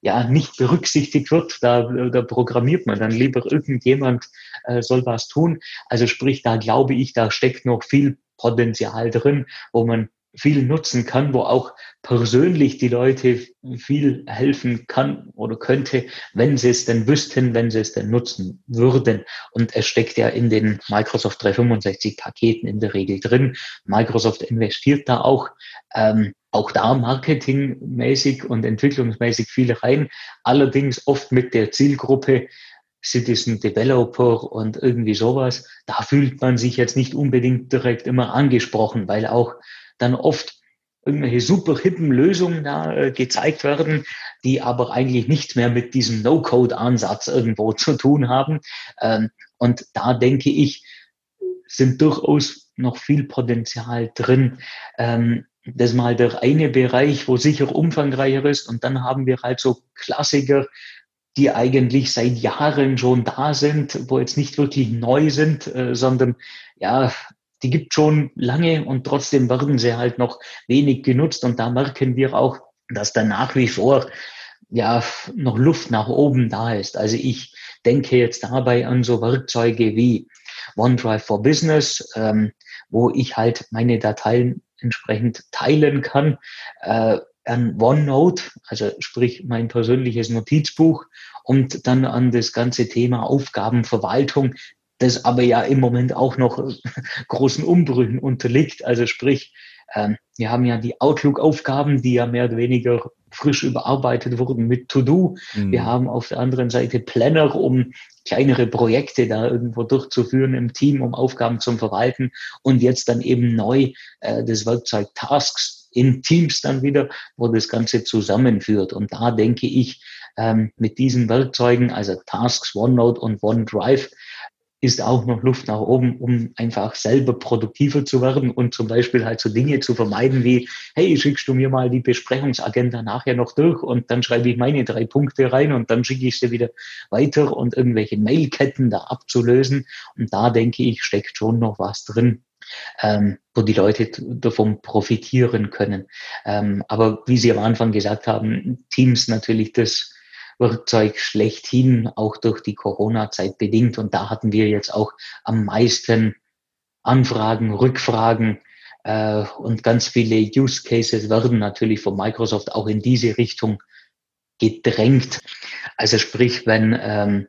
Speaker 3: ja nicht berücksichtigt wird. Da, da programmiert man dann lieber irgendjemand äh, soll was tun. Also sprich, da glaube ich, da steckt noch viel Potenzial drin, wo man viel nutzen kann, wo auch persönlich die Leute viel helfen kann oder könnte, wenn sie es denn wüssten, wenn sie es denn nutzen würden. Und es steckt ja in den Microsoft 365 Paketen in der Regel drin. Microsoft investiert da auch, ähm, auch da marketingmäßig und entwicklungsmäßig viel rein. Allerdings oft mit der Zielgruppe, Citizen Developer und irgendwie sowas, da fühlt man sich jetzt nicht unbedingt direkt immer angesprochen, weil auch dann oft irgendwelche super hippen Lösungen da äh, gezeigt werden, die aber eigentlich nichts mehr mit diesem No-Code-Ansatz irgendwo zu tun haben. Ähm, und da denke ich, sind durchaus noch viel Potenzial drin. Ähm, das ist mal der eine Bereich, wo sicher umfangreicher ist. Und dann haben wir halt so Klassiker, die eigentlich seit Jahren schon da sind, wo jetzt nicht wirklich neu sind, äh, sondern ja, die gibt schon lange und trotzdem werden sie halt noch wenig genutzt. Und da merken wir auch, dass da nach wie vor ja noch Luft nach oben da ist. Also ich denke jetzt dabei an so Werkzeuge wie OneDrive for Business, ähm, wo ich halt meine Dateien entsprechend teilen kann. Äh, an OneNote, also sprich mein persönliches Notizbuch und dann an das ganze Thema Aufgabenverwaltung, das aber ja im Moment auch noch großen Umbrüchen unterliegt. Also sprich, ähm, wir haben ja die Outlook-Aufgaben, die ja mehr oder weniger frisch überarbeitet wurden mit To-Do. Mhm. Wir haben auf der anderen Seite Planner, um kleinere Projekte da irgendwo durchzuführen im Team, um Aufgaben zu verwalten. Und jetzt dann eben neu äh, das Werkzeug Tasks in Teams dann wieder, wo das Ganze zusammenführt. Und da denke ich, ähm, mit diesen Werkzeugen, also Tasks, OneNote und OneDrive, ist auch noch Luft nach oben, um einfach selber produktiver zu werden und zum Beispiel halt so Dinge zu vermeiden wie, hey, schickst du mir mal die Besprechungsagenda nachher noch durch und dann schreibe ich meine drei Punkte rein und dann schicke ich sie wieder weiter und irgendwelche Mailketten da abzulösen. Und da denke ich, steckt schon noch was drin. Ähm, wo die Leute davon profitieren können. Ähm, aber wie Sie am Anfang gesagt haben, Teams natürlich das Werkzeug schlechthin, auch durch die Corona-Zeit bedingt. Und da hatten wir jetzt auch am meisten Anfragen, Rückfragen äh, und ganz viele Use Cases werden natürlich von Microsoft auch in diese Richtung gedrängt. Also sprich, wenn ähm,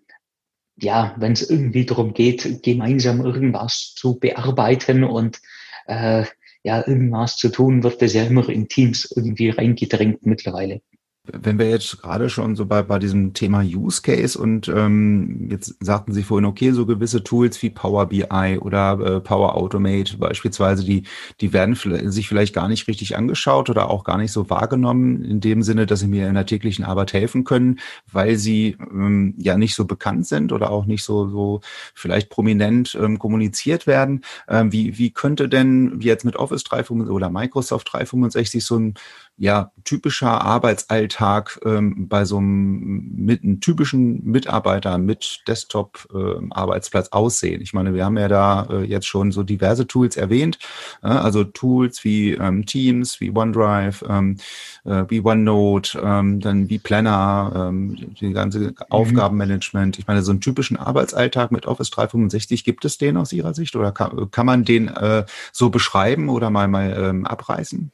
Speaker 3: ja, wenn es irgendwie darum geht, gemeinsam irgendwas zu bearbeiten und äh, ja, irgendwas zu tun, wird das ja immer in Teams irgendwie reingedrängt mittlerweile.
Speaker 2: Wenn wir jetzt gerade schon so bei, bei diesem Thema Use Case und ähm, jetzt sagten Sie vorhin, okay, so gewisse Tools wie Power BI oder äh, Power Automate beispielsweise, die, die werden sich vielleicht gar nicht richtig angeschaut oder auch gar nicht so wahrgenommen in dem Sinne, dass sie mir in der täglichen Arbeit helfen können, weil sie ähm, ja nicht so bekannt sind oder auch nicht so, so vielleicht prominent ähm, kommuniziert werden. Ähm, wie, wie könnte denn jetzt mit Office 365 oder Microsoft 365 so ein ja, typischer Arbeitsalltag ähm, bei so einem, mit einem typischen Mitarbeiter mit Desktop-Arbeitsplatz ähm, äh, aussehen? Ich meine, wir haben ja da äh, jetzt schon so diverse Tools erwähnt, äh, also Tools wie ähm, Teams, wie OneDrive, ähm, äh, wie OneNote, ähm, dann wie Planner, ähm, die ganze mhm. Aufgabenmanagement. Ich meine, so einen typischen Arbeitsalltag mit Office 365, gibt es den aus Ihrer Sicht oder kann, kann man den äh, so beschreiben oder mal, mal ähm, abreißen?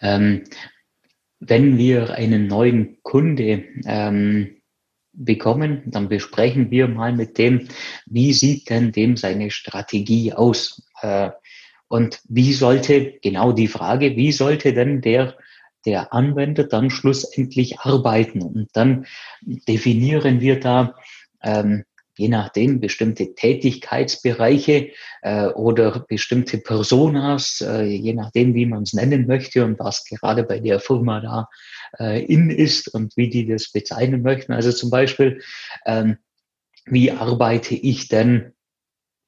Speaker 3: Ähm, wenn wir einen neuen Kunde ähm, bekommen, dann besprechen wir mal mit dem, wie sieht denn dem seine Strategie aus? Äh, und wie sollte, genau die Frage, wie sollte denn der, der Anwender dann schlussendlich arbeiten? Und dann definieren wir da ähm, je nachdem bestimmte Tätigkeitsbereiche äh, oder bestimmte Personas, äh, je nachdem, wie man es nennen möchte und was gerade bei der Firma da äh, in ist und wie die das bezeichnen möchten. Also zum Beispiel, ähm, wie arbeite ich denn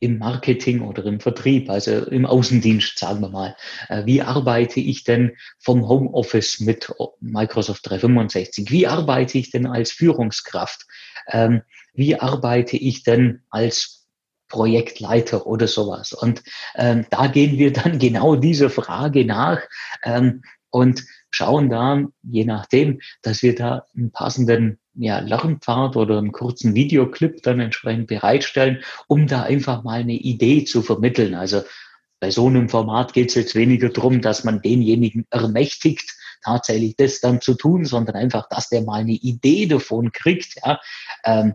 Speaker 3: im Marketing oder im Vertrieb, also im Außendienst, sagen wir mal. Äh, wie arbeite ich denn vom Homeoffice mit Microsoft 365? Wie arbeite ich denn als Führungskraft? Ähm, wie arbeite ich denn als Projektleiter oder sowas? Und ähm, da gehen wir dann genau dieser Frage nach ähm, und schauen da, je nachdem, dass wir da einen passenden ja, Lernpfad oder einen kurzen Videoclip dann entsprechend bereitstellen, um da einfach mal eine Idee zu vermitteln. Also bei so einem Format geht es jetzt weniger darum, dass man denjenigen ermächtigt, tatsächlich das dann zu tun, sondern einfach, dass der mal eine Idee davon kriegt, ja, ähm,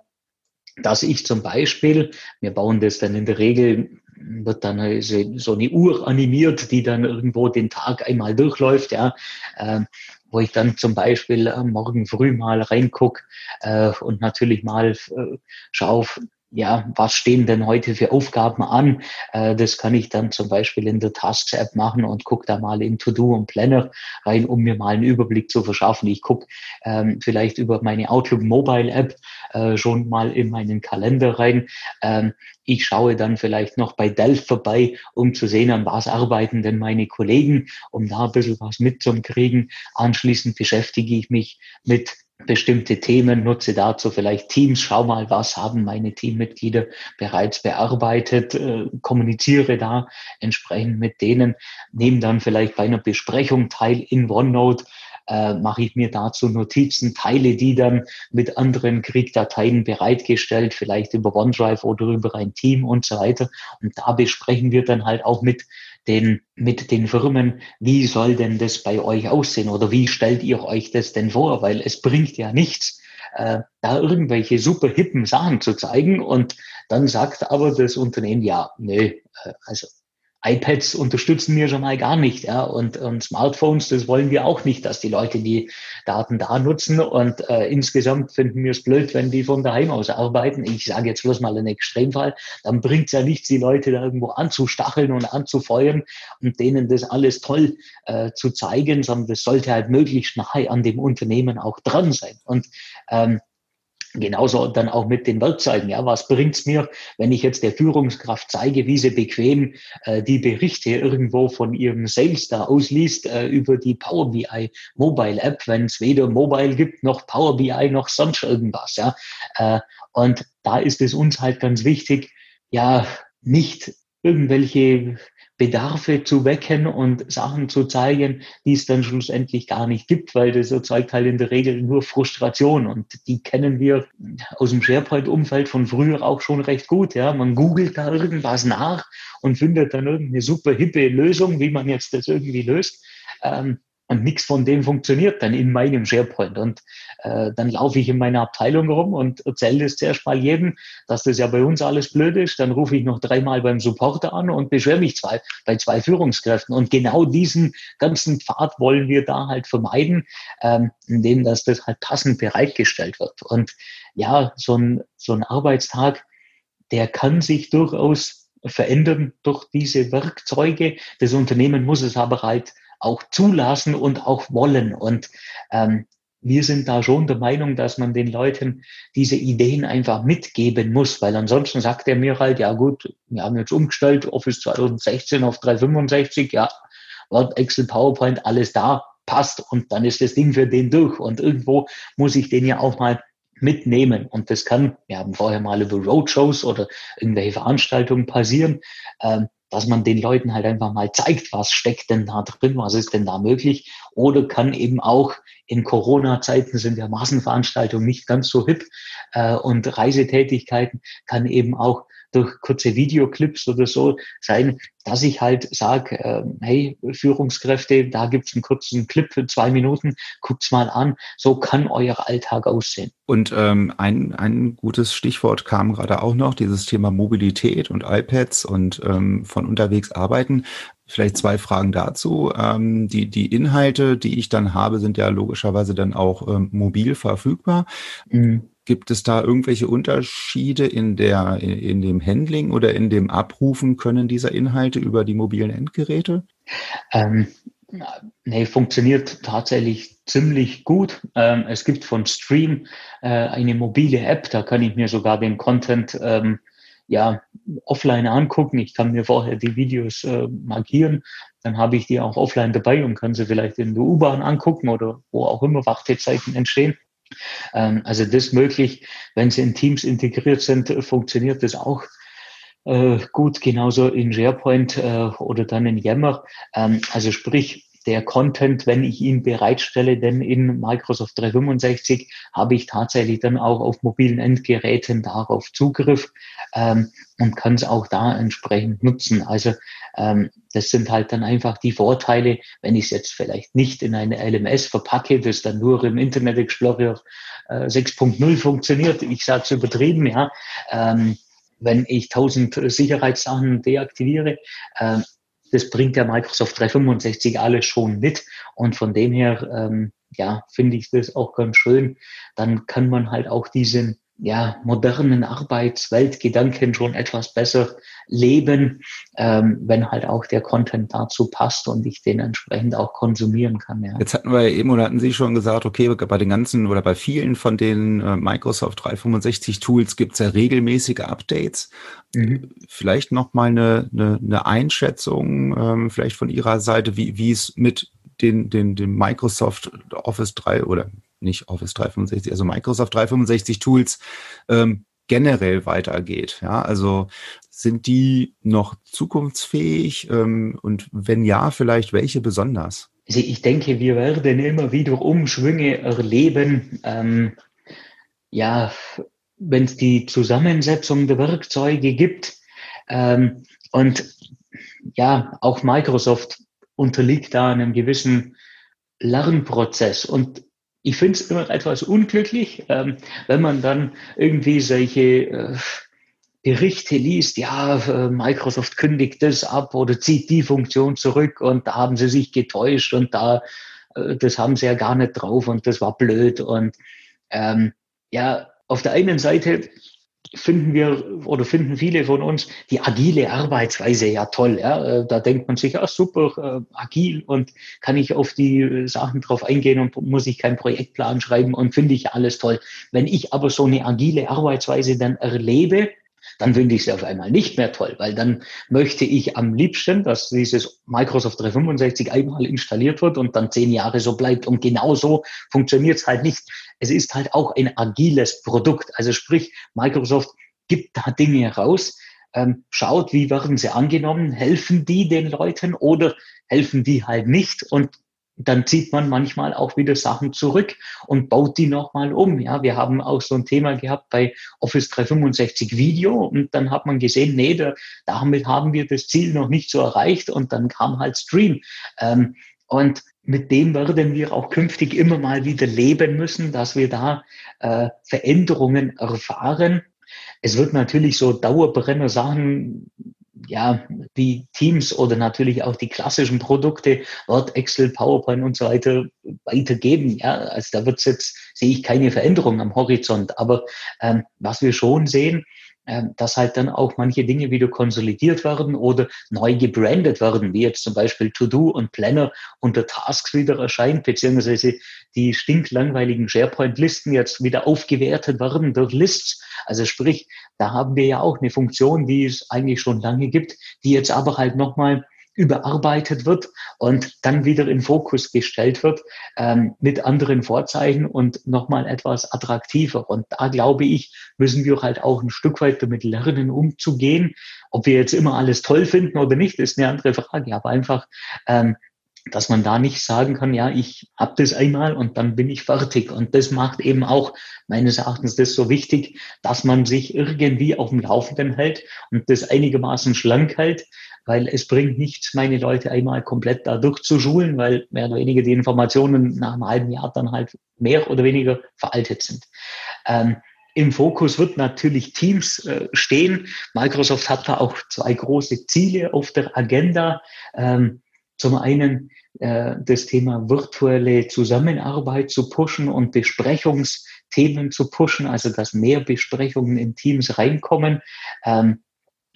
Speaker 3: dass ich zum Beispiel, wir bauen das dann in der Regel, wird dann so eine Uhr animiert, die dann irgendwo den Tag einmal durchläuft, ja, äh, wo ich dann zum Beispiel äh, morgen früh mal reinguck äh, und natürlich mal äh, schaue, ja, was stehen denn heute für Aufgaben an? Äh, das kann ich dann zum Beispiel in der Tasks-App machen und gucke da mal in To-Do und Planner rein, um mir mal einen Überblick zu verschaffen. Ich gucke ähm, vielleicht über meine Outlook Mobile App äh, schon mal in meinen Kalender rein. Ähm, ich schaue dann vielleicht noch bei Delph vorbei, um zu sehen, an was arbeiten denn meine Kollegen, um da ein bisschen was mitzukriegen. Anschließend beschäftige ich mich mit bestimmte Themen, nutze dazu vielleicht Teams, schau mal, was haben meine Teammitglieder bereits bearbeitet, äh, kommuniziere da entsprechend mit denen, nehme dann vielleicht bei einer Besprechung teil in OneNote, äh, mache ich mir dazu Notizen, teile die dann mit anderen Kriegdateien bereitgestellt, vielleicht über OneDrive oder über ein Team und so weiter. Und da besprechen wir dann halt auch mit den, mit den Firmen, wie soll denn das bei euch aussehen oder wie stellt ihr euch das denn vor? Weil es bringt ja nichts, äh, da irgendwelche super hippen Sachen zu zeigen und dann sagt aber das Unternehmen, ja, nee, äh, also iPads unterstützen wir schon mal gar nicht, ja, und, und Smartphones, das wollen wir auch nicht, dass die Leute die Daten da nutzen und äh, insgesamt finden wir es blöd, wenn die von daheim aus arbeiten. Ich sage jetzt bloß mal einen Extremfall, dann bringt es ja nichts, die Leute da irgendwo anzustacheln und anzufeuern und denen das alles toll äh, zu zeigen, sondern das sollte halt möglichst nahe an dem Unternehmen auch dran sein. Und ähm, Genauso dann auch mit den Werkzeugen. Ja, was bringt's mir, wenn ich jetzt der Führungskraft zeige, wie sie bequem äh, die Berichte irgendwo von ihrem Sales da ausliest äh, über die Power BI Mobile App, wenn es weder Mobile gibt noch Power BI noch sonst irgendwas. Ja, äh, und da ist es uns halt ganz wichtig, ja, nicht irgendwelche Bedarfe zu wecken und Sachen zu zeigen, die es dann schlussendlich gar nicht gibt, weil das erzeugt halt in der Regel nur Frustration und die kennen wir aus dem SharePoint-Umfeld von früher auch schon recht gut. Ja, man googelt da irgendwas nach und findet dann irgendeine super hippe Lösung, wie man jetzt das irgendwie löst. Ähm, und nichts von dem funktioniert dann in meinem SharePoint. Und äh, dann laufe ich in meiner Abteilung rum und erzähle das zuerst mal jedem, dass das ja bei uns alles blöd ist. Dann rufe ich noch dreimal beim Supporter an und beschwere mich zwei, bei zwei Führungskräften. Und genau diesen ganzen Pfad wollen wir da halt vermeiden, ähm, indem dass das halt passend bereitgestellt wird. Und ja, so ein, so ein Arbeitstag, der kann sich durchaus verändern durch diese Werkzeuge. Das Unternehmen muss es aber halt auch zulassen und auch wollen. Und ähm, wir sind da schon der Meinung, dass man den Leuten diese Ideen einfach mitgeben muss, weil ansonsten sagt er mir halt, ja gut, wir haben jetzt umgestellt, Office 2016 auf 365, ja, Word, Excel, PowerPoint, alles da. passt und dann ist das Ding für den durch und irgendwo muss ich den ja auch mal mitnehmen. Und das kann, wir haben vorher mal über Roadshows oder irgendwelche Veranstaltungen passieren, ähm, dass man den Leuten halt einfach mal zeigt, was steckt denn da drin, was ist denn da möglich. Oder kann eben auch in Corona-Zeiten sind ja Massenveranstaltungen nicht ganz so hip äh, und Reisetätigkeiten kann eben auch durch kurze Videoclips oder so sein, dass ich halt sage, äh, hey, Führungskräfte, da gibt's einen kurzen Clip für zwei Minuten, guckt's mal an, so kann euer Alltag aussehen.
Speaker 2: Und ähm, ein, ein gutes Stichwort kam gerade auch noch, dieses Thema Mobilität und iPads und ähm, von unterwegs arbeiten. Vielleicht zwei Fragen dazu. Ähm, die, die Inhalte, die ich dann habe, sind ja logischerweise dann auch ähm, mobil verfügbar. Mhm. Gibt es da irgendwelche Unterschiede in der, in dem Handling oder in dem Abrufen können dieser Inhalte über die mobilen Endgeräte?
Speaker 3: Ähm, nee, funktioniert tatsächlich ziemlich gut. Ähm, es gibt von Stream äh, eine mobile App, da kann ich mir sogar den Content ähm, ja, offline angucken. Ich kann mir vorher die Videos äh, markieren, dann habe ich die auch offline dabei und kann sie vielleicht in der U-Bahn angucken oder wo auch immer Wartezeiten entstehen. Ähm, also das möglich, wenn sie in Teams integriert sind, funktioniert das auch äh, gut, genauso in SharePoint äh, oder dann in Yammer. Ähm, also sprich, der Content, wenn ich ihn bereitstelle, denn in Microsoft 365 habe ich tatsächlich dann auch auf mobilen Endgeräten darauf Zugriff ähm, und kann es auch da entsprechend nutzen. Also ähm, das sind halt dann einfach die Vorteile, wenn ich es jetzt vielleicht nicht in eine LMS verpacke, das dann nur im Internet Explorer äh, 6.0 funktioniert. Ich sage es übertrieben, ja. Ähm, wenn ich tausend Sicherheitssachen deaktiviere, äh, das bringt ja Microsoft 365 alles schon mit. Und von dem her, ähm, ja, finde ich das auch ganz schön. Dann kann man halt auch diesen ja, modernen Arbeitsweltgedanken schon etwas besser leben, ähm, wenn halt auch der Content dazu passt und ich den entsprechend auch konsumieren kann.
Speaker 2: Ja. Jetzt hatten wir eben oder hatten Sie schon gesagt, okay, bei den ganzen oder bei vielen von den äh, Microsoft 365 Tools gibt es ja regelmäßige Updates. Mhm. Vielleicht noch mal eine, eine, eine Einschätzung, ähm, vielleicht von Ihrer Seite, wie, wie es mit den, den, den Microsoft Office 3 oder nicht Office 365, also Microsoft 365 Tools ähm, generell weitergeht. Ja, also sind die noch zukunftsfähig? Ähm, und wenn ja, vielleicht welche besonders?
Speaker 3: Also ich denke, wir werden immer wieder Umschwünge erleben. Ähm, ja, wenn es die Zusammensetzung der Werkzeuge gibt. Ähm, und ja, auch Microsoft unterliegt da einem gewissen Lernprozess. Und ich finde es immer etwas unglücklich, ähm, wenn man dann irgendwie solche äh, Berichte liest, ja, äh, Microsoft kündigt das ab oder zieht die Funktion zurück und da haben sie sich getäuscht und da, äh, das haben sie ja gar nicht drauf und das war blöd. Und ähm, ja, auf der einen Seite finden wir oder finden viele von uns die agile Arbeitsweise ja toll. Ja? Äh, da denkt man sich, ja super, äh, agil und kann ich auf die äh, Sachen drauf eingehen und muss ich keinen Projektplan schreiben und finde ich alles toll. Wenn ich aber so eine agile Arbeitsweise dann erlebe, dann finde ich es auf einmal nicht mehr toll, weil dann möchte ich am liebsten, dass dieses Microsoft 365 einmal installiert wird und dann zehn Jahre so bleibt. Und genau so funktioniert es halt nicht. Es ist halt auch ein agiles Produkt. Also sprich, Microsoft gibt da Dinge raus, ähm, schaut, wie werden sie angenommen, helfen die den Leuten oder helfen die halt nicht und dann zieht man manchmal auch wieder Sachen zurück und baut die nochmal um. Ja, wir haben auch so ein Thema gehabt bei Office 365 Video und dann hat man gesehen, nee, da, damit haben wir das Ziel noch nicht so erreicht und dann kam halt Stream. Ähm, und mit dem werden wir auch künftig immer mal wieder leben müssen, dass wir da äh, Veränderungen erfahren. Es wird natürlich so Dauerbrenner Sachen ja, die Teams oder natürlich auch die klassischen Produkte, Word, Excel, PowerPoint und so weiter weitergeben. Ja, also da wird jetzt, sehe ich keine Veränderung am Horizont. Aber ähm, was wir schon sehen, dass halt dann auch manche Dinge wieder konsolidiert werden oder neu gebrandet werden, wie jetzt zum Beispiel To-Do und Planner unter Tasks wieder erscheint, beziehungsweise die stinklangweiligen SharePoint-Listen jetzt wieder aufgewertet werden durch Lists. Also sprich, da haben wir ja auch eine Funktion, die es eigentlich schon lange gibt, die jetzt aber halt nochmal überarbeitet wird und dann wieder in Fokus gestellt wird ähm, mit anderen Vorzeichen und nochmal etwas attraktiver. Und da glaube ich, müssen wir halt auch ein Stück weit damit lernen, umzugehen. Ob wir jetzt immer alles toll finden oder nicht, ist eine andere Frage. Aber einfach ähm, dass man da nicht sagen kann, ja, ich habe das einmal und dann bin ich fertig. Und das macht eben auch meines Erachtens das so wichtig, dass man sich irgendwie auf dem Laufenden hält und das einigermaßen schlank hält, weil es bringt nichts, meine Leute einmal komplett da durchzuschulen, weil mehr oder weniger die Informationen nach einem halben Jahr dann halt mehr oder weniger veraltet sind. Ähm, im Fokus wird natürlich Teams äh, stehen. Microsoft hat da auch zwei große Ziele auf der Agenda. Ähm, zum einen äh, das Thema virtuelle Zusammenarbeit zu pushen und Besprechungsthemen zu pushen, also dass mehr Besprechungen in Teams reinkommen. Ähm,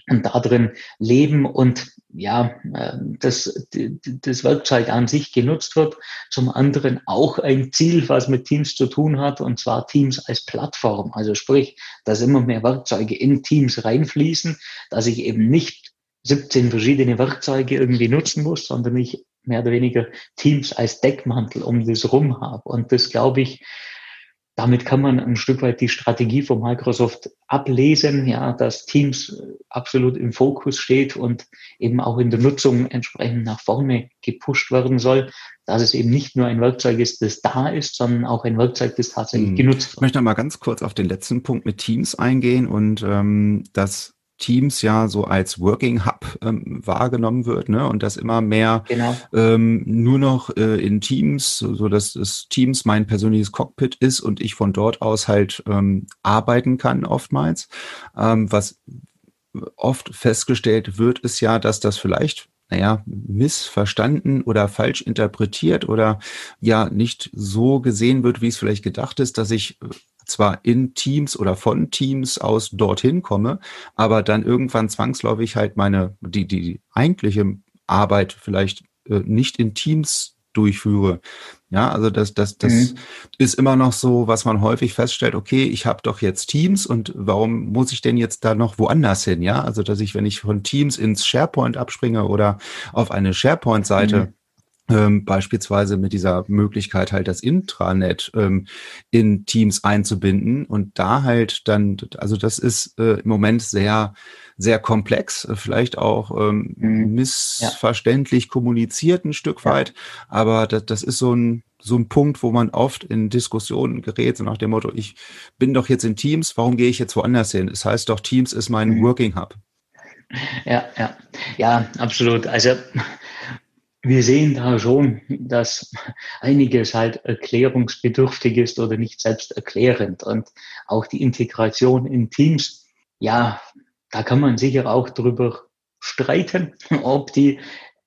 Speaker 3: und darin leben und ja, äh, das, das Werkzeug an sich genutzt wird. Zum anderen auch ein Ziel, was mit Teams zu tun hat, und zwar Teams als Plattform. Also sprich, dass immer mehr Werkzeuge in Teams reinfließen, dass ich eben nicht 17 verschiedene Werkzeuge irgendwie nutzen muss, sondern ich mehr oder weniger Teams als Deckmantel um das rum habe. Und das glaube ich, damit kann man ein Stück weit die Strategie von Microsoft ablesen, ja, dass Teams absolut im Fokus steht und eben auch in der Nutzung entsprechend nach vorne gepusht werden soll, dass es eben nicht nur ein Werkzeug ist, das da ist, sondern auch ein Werkzeug, das tatsächlich hm. genutzt wird.
Speaker 2: Ich möchte mal ganz kurz auf den letzten Punkt mit Teams eingehen und ähm, das Teams ja so als Working Hub ähm, wahrgenommen wird, ne? Und das immer mehr genau. ähm, nur noch äh, in Teams, so, dass das Teams mein persönliches Cockpit ist und ich von dort aus halt ähm, arbeiten kann oftmals. Ähm, was oft festgestellt wird, ist ja, dass das vielleicht naja, missverstanden oder falsch interpretiert oder ja nicht so gesehen wird, wie es vielleicht gedacht ist, dass ich zwar in Teams oder von Teams aus dorthin komme, aber dann irgendwann zwangsläufig halt meine, die, die eigentliche Arbeit vielleicht äh, nicht in Teams durchführe. Ja, also das, das, das mhm. ist immer noch so, was man häufig feststellt, okay, ich habe doch jetzt Teams und warum muss ich denn jetzt da noch woanders hin? Ja, also dass ich, wenn ich von Teams ins SharePoint abspringe oder auf eine SharePoint-Seite, mhm ähm, beispielsweise mit dieser Möglichkeit halt das Intranet ähm, in Teams einzubinden und da halt dann, also das ist äh, im Moment sehr, sehr komplex, äh, vielleicht auch ähm, mhm. missverständlich ja. kommuniziert ein Stück ja. weit, aber das, das ist so ein, so ein Punkt, wo man oft in Diskussionen gerät, so nach dem Motto, ich bin doch jetzt in Teams, warum gehe ich jetzt woanders hin? Es das heißt doch, Teams ist mein mhm. Working Hub.
Speaker 3: Ja, ja, ja, absolut. Also wir sehen da schon, dass einiges halt erklärungsbedürftig ist oder nicht selbsterklärend. Und auch die Integration in Teams, ja, da kann man sicher auch drüber streiten, ob die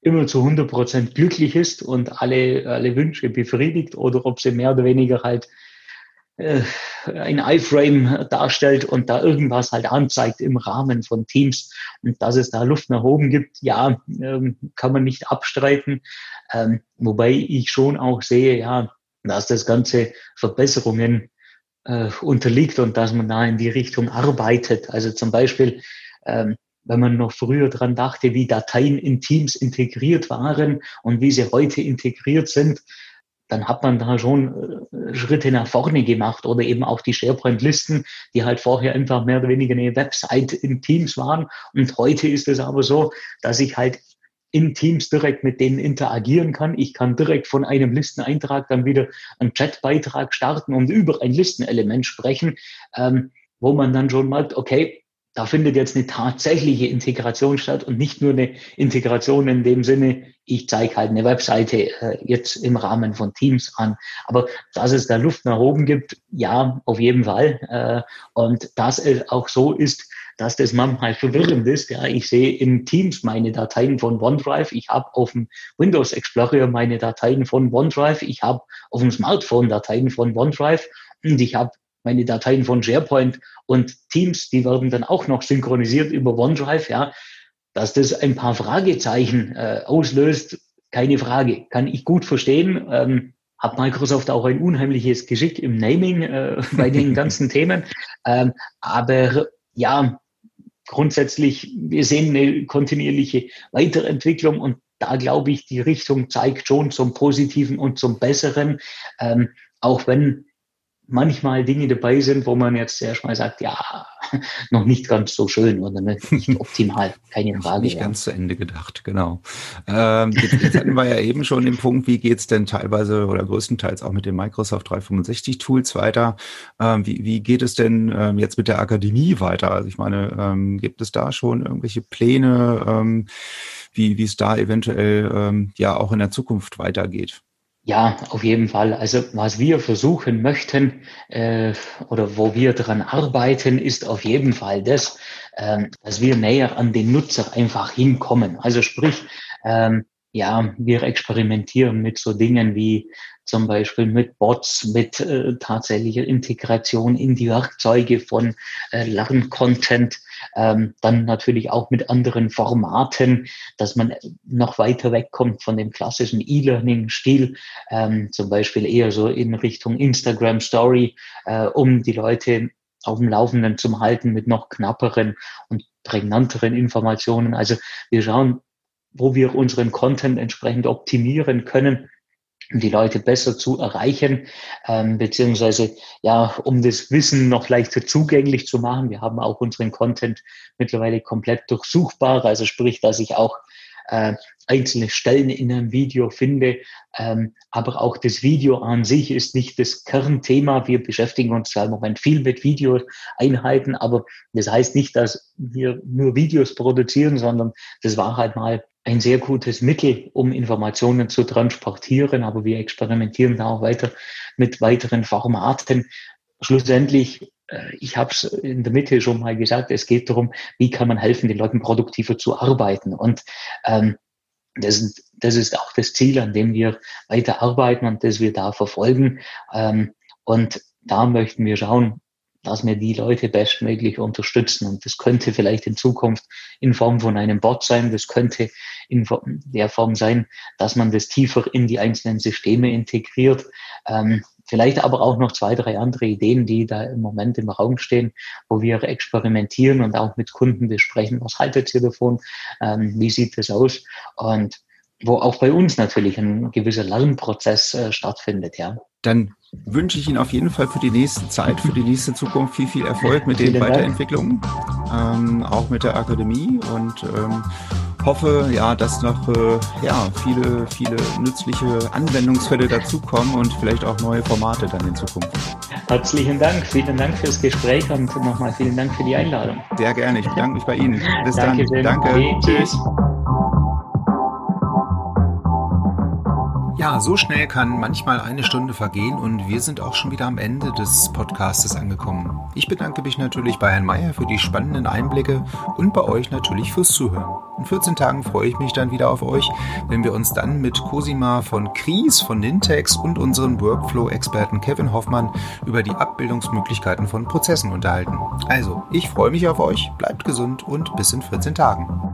Speaker 3: immer zu 100 Prozent glücklich ist und alle, alle Wünsche befriedigt oder ob sie mehr oder weniger halt ein iFrame darstellt und da irgendwas halt anzeigt im Rahmen von Teams und dass es da Luft nach oben gibt, ja, ähm, kann man nicht abstreiten. Ähm, wobei ich schon auch sehe, ja, dass das Ganze Verbesserungen äh, unterliegt und dass man da in die Richtung arbeitet. Also zum Beispiel, ähm, wenn man noch früher dran dachte, wie Dateien in Teams integriert waren und wie sie heute integriert sind, dann hat man da schon äh, Schritte nach vorne gemacht oder eben auch die SharePoint-Listen, die halt vorher einfach mehr oder weniger eine Website in Teams waren. Und heute ist es aber so, dass ich halt in Teams direkt mit denen interagieren kann. Ich kann direkt von einem Listeneintrag dann wieder einen Chatbeitrag starten und über ein Listenelement sprechen, ähm, wo man dann schon merkt, okay, da findet jetzt eine tatsächliche Integration statt und nicht nur eine Integration in dem Sinne, ich zeige halt eine Webseite äh, jetzt im Rahmen von Teams an. Aber dass es da Luft nach oben gibt, ja, auf jeden Fall. Äh, und dass es auch so ist, dass das manchmal verwirrend ist. Ja, ich sehe in Teams meine Dateien von OneDrive. Ich habe auf dem Windows Explorer meine Dateien von OneDrive. Ich habe auf dem Smartphone Dateien von OneDrive und ich habe meine Dateien von SharePoint und Teams, die werden dann auch noch synchronisiert über OneDrive, ja, dass das ein paar Fragezeichen äh, auslöst, keine Frage, kann ich gut verstehen. Ähm, hat Microsoft auch ein unheimliches Geschick im Naming äh, bei den ganzen Themen. Ähm, aber ja, grundsätzlich, wir sehen eine kontinuierliche Weiterentwicklung und da glaube ich, die Richtung zeigt schon zum Positiven und zum Besseren, ähm, auch wenn manchmal Dinge dabei sind, wo man jetzt erstmal sagt, ja, noch nicht ganz so schön oder nicht optimal, keine Frage.
Speaker 2: Nicht ja. ganz zu Ende gedacht, genau. Ähm, jetzt, jetzt, hatten wir ja eben schon den Punkt, wie geht's denn teilweise oder größtenteils auch mit den Microsoft 365 Tools weiter? Ähm, wie, wie geht es denn ähm, jetzt mit der Akademie weiter? Also ich meine, ähm, gibt es da schon irgendwelche Pläne, ähm, wie, wie es da eventuell ähm, ja auch in der Zukunft weitergeht?
Speaker 3: Ja, auf jeden Fall. Also was wir versuchen möchten äh, oder wo wir daran arbeiten, ist auf jeden Fall das, ähm, dass wir näher an den Nutzer einfach hinkommen. Also sprich, ähm, ja, wir experimentieren mit so Dingen wie zum Beispiel mit Bots, mit äh, tatsächlicher Integration in die Werkzeuge von äh, Lerncontent, ähm, dann natürlich auch mit anderen Formaten, dass man noch weiter wegkommt von dem klassischen E-Learning-Stil, ähm, zum Beispiel eher so in Richtung Instagram Story, äh, um die Leute auf dem Laufenden zu halten mit noch knapperen und prägnanteren Informationen. Also wir schauen, wo wir unseren Content entsprechend optimieren können, die Leute besser zu erreichen, ähm, beziehungsweise ja, um das Wissen noch leichter zugänglich zu machen. Wir haben auch unseren Content mittlerweile komplett durchsuchbar, also sprich, dass ich auch äh, einzelne Stellen in einem Video finde. Ähm, aber auch das Video an sich ist nicht das Kernthema. Wir beschäftigen uns zwar im Moment viel mit Videoeinheiten, aber das heißt nicht, dass wir nur Videos produzieren, sondern das war halt mal ein sehr gutes Mittel, um Informationen zu transportieren, aber wir experimentieren da auch weiter mit weiteren Formaten. Schlussendlich, äh, ich habe es in der Mitte schon mal gesagt, es geht darum, wie kann man helfen, den Leuten produktiver zu arbeiten. Und ähm, das, das ist auch das Ziel, an dem wir weiter arbeiten und das wir da verfolgen. Ähm, und da möchten wir schauen, dass wir die Leute bestmöglich unterstützen. Und das könnte vielleicht in Zukunft in Form von einem Bot sein, das könnte in der Form sein, dass man das tiefer in die einzelnen Systeme integriert. Ähm, vielleicht aber auch noch zwei, drei andere Ideen, die da im Moment im Raum stehen, wo wir experimentieren und auch mit Kunden besprechen, was haltet ihr davon, ähm, wie sieht das aus und wo auch bei uns natürlich ein gewisser Lernprozess äh, stattfindet, ja.
Speaker 2: Dann wünsche ich Ihnen auf jeden Fall für die nächste Zeit, für die nächste Zukunft viel, viel Erfolg mit den Weiterentwicklungen, ähm, auch mit der Akademie und ähm, hoffe, ja, dass noch äh, ja, viele, viele nützliche Anwendungsfälle dazukommen und vielleicht auch neue Formate dann in Zukunft.
Speaker 3: Herzlichen Dank, vielen Dank fürs Gespräch und nochmal vielen Dank für die Einladung.
Speaker 2: Sehr gerne, ich bedanke mich bei Ihnen.
Speaker 3: Bis Danke dann. Danke. Okay, tschüss.
Speaker 2: Ja, so schnell kann manchmal eine Stunde vergehen und wir sind auch schon wieder am Ende des Podcastes angekommen. Ich bedanke mich natürlich bei Herrn Meyer für die spannenden Einblicke und bei euch natürlich fürs Zuhören. In 14 Tagen freue ich mich dann wieder auf euch, wenn wir uns dann mit Cosima von Kries von Nintex und unserem Workflow-Experten Kevin Hoffmann über die Abbildungsmöglichkeiten von Prozessen unterhalten. Also, ich freue mich auf euch, bleibt gesund und bis in 14 Tagen.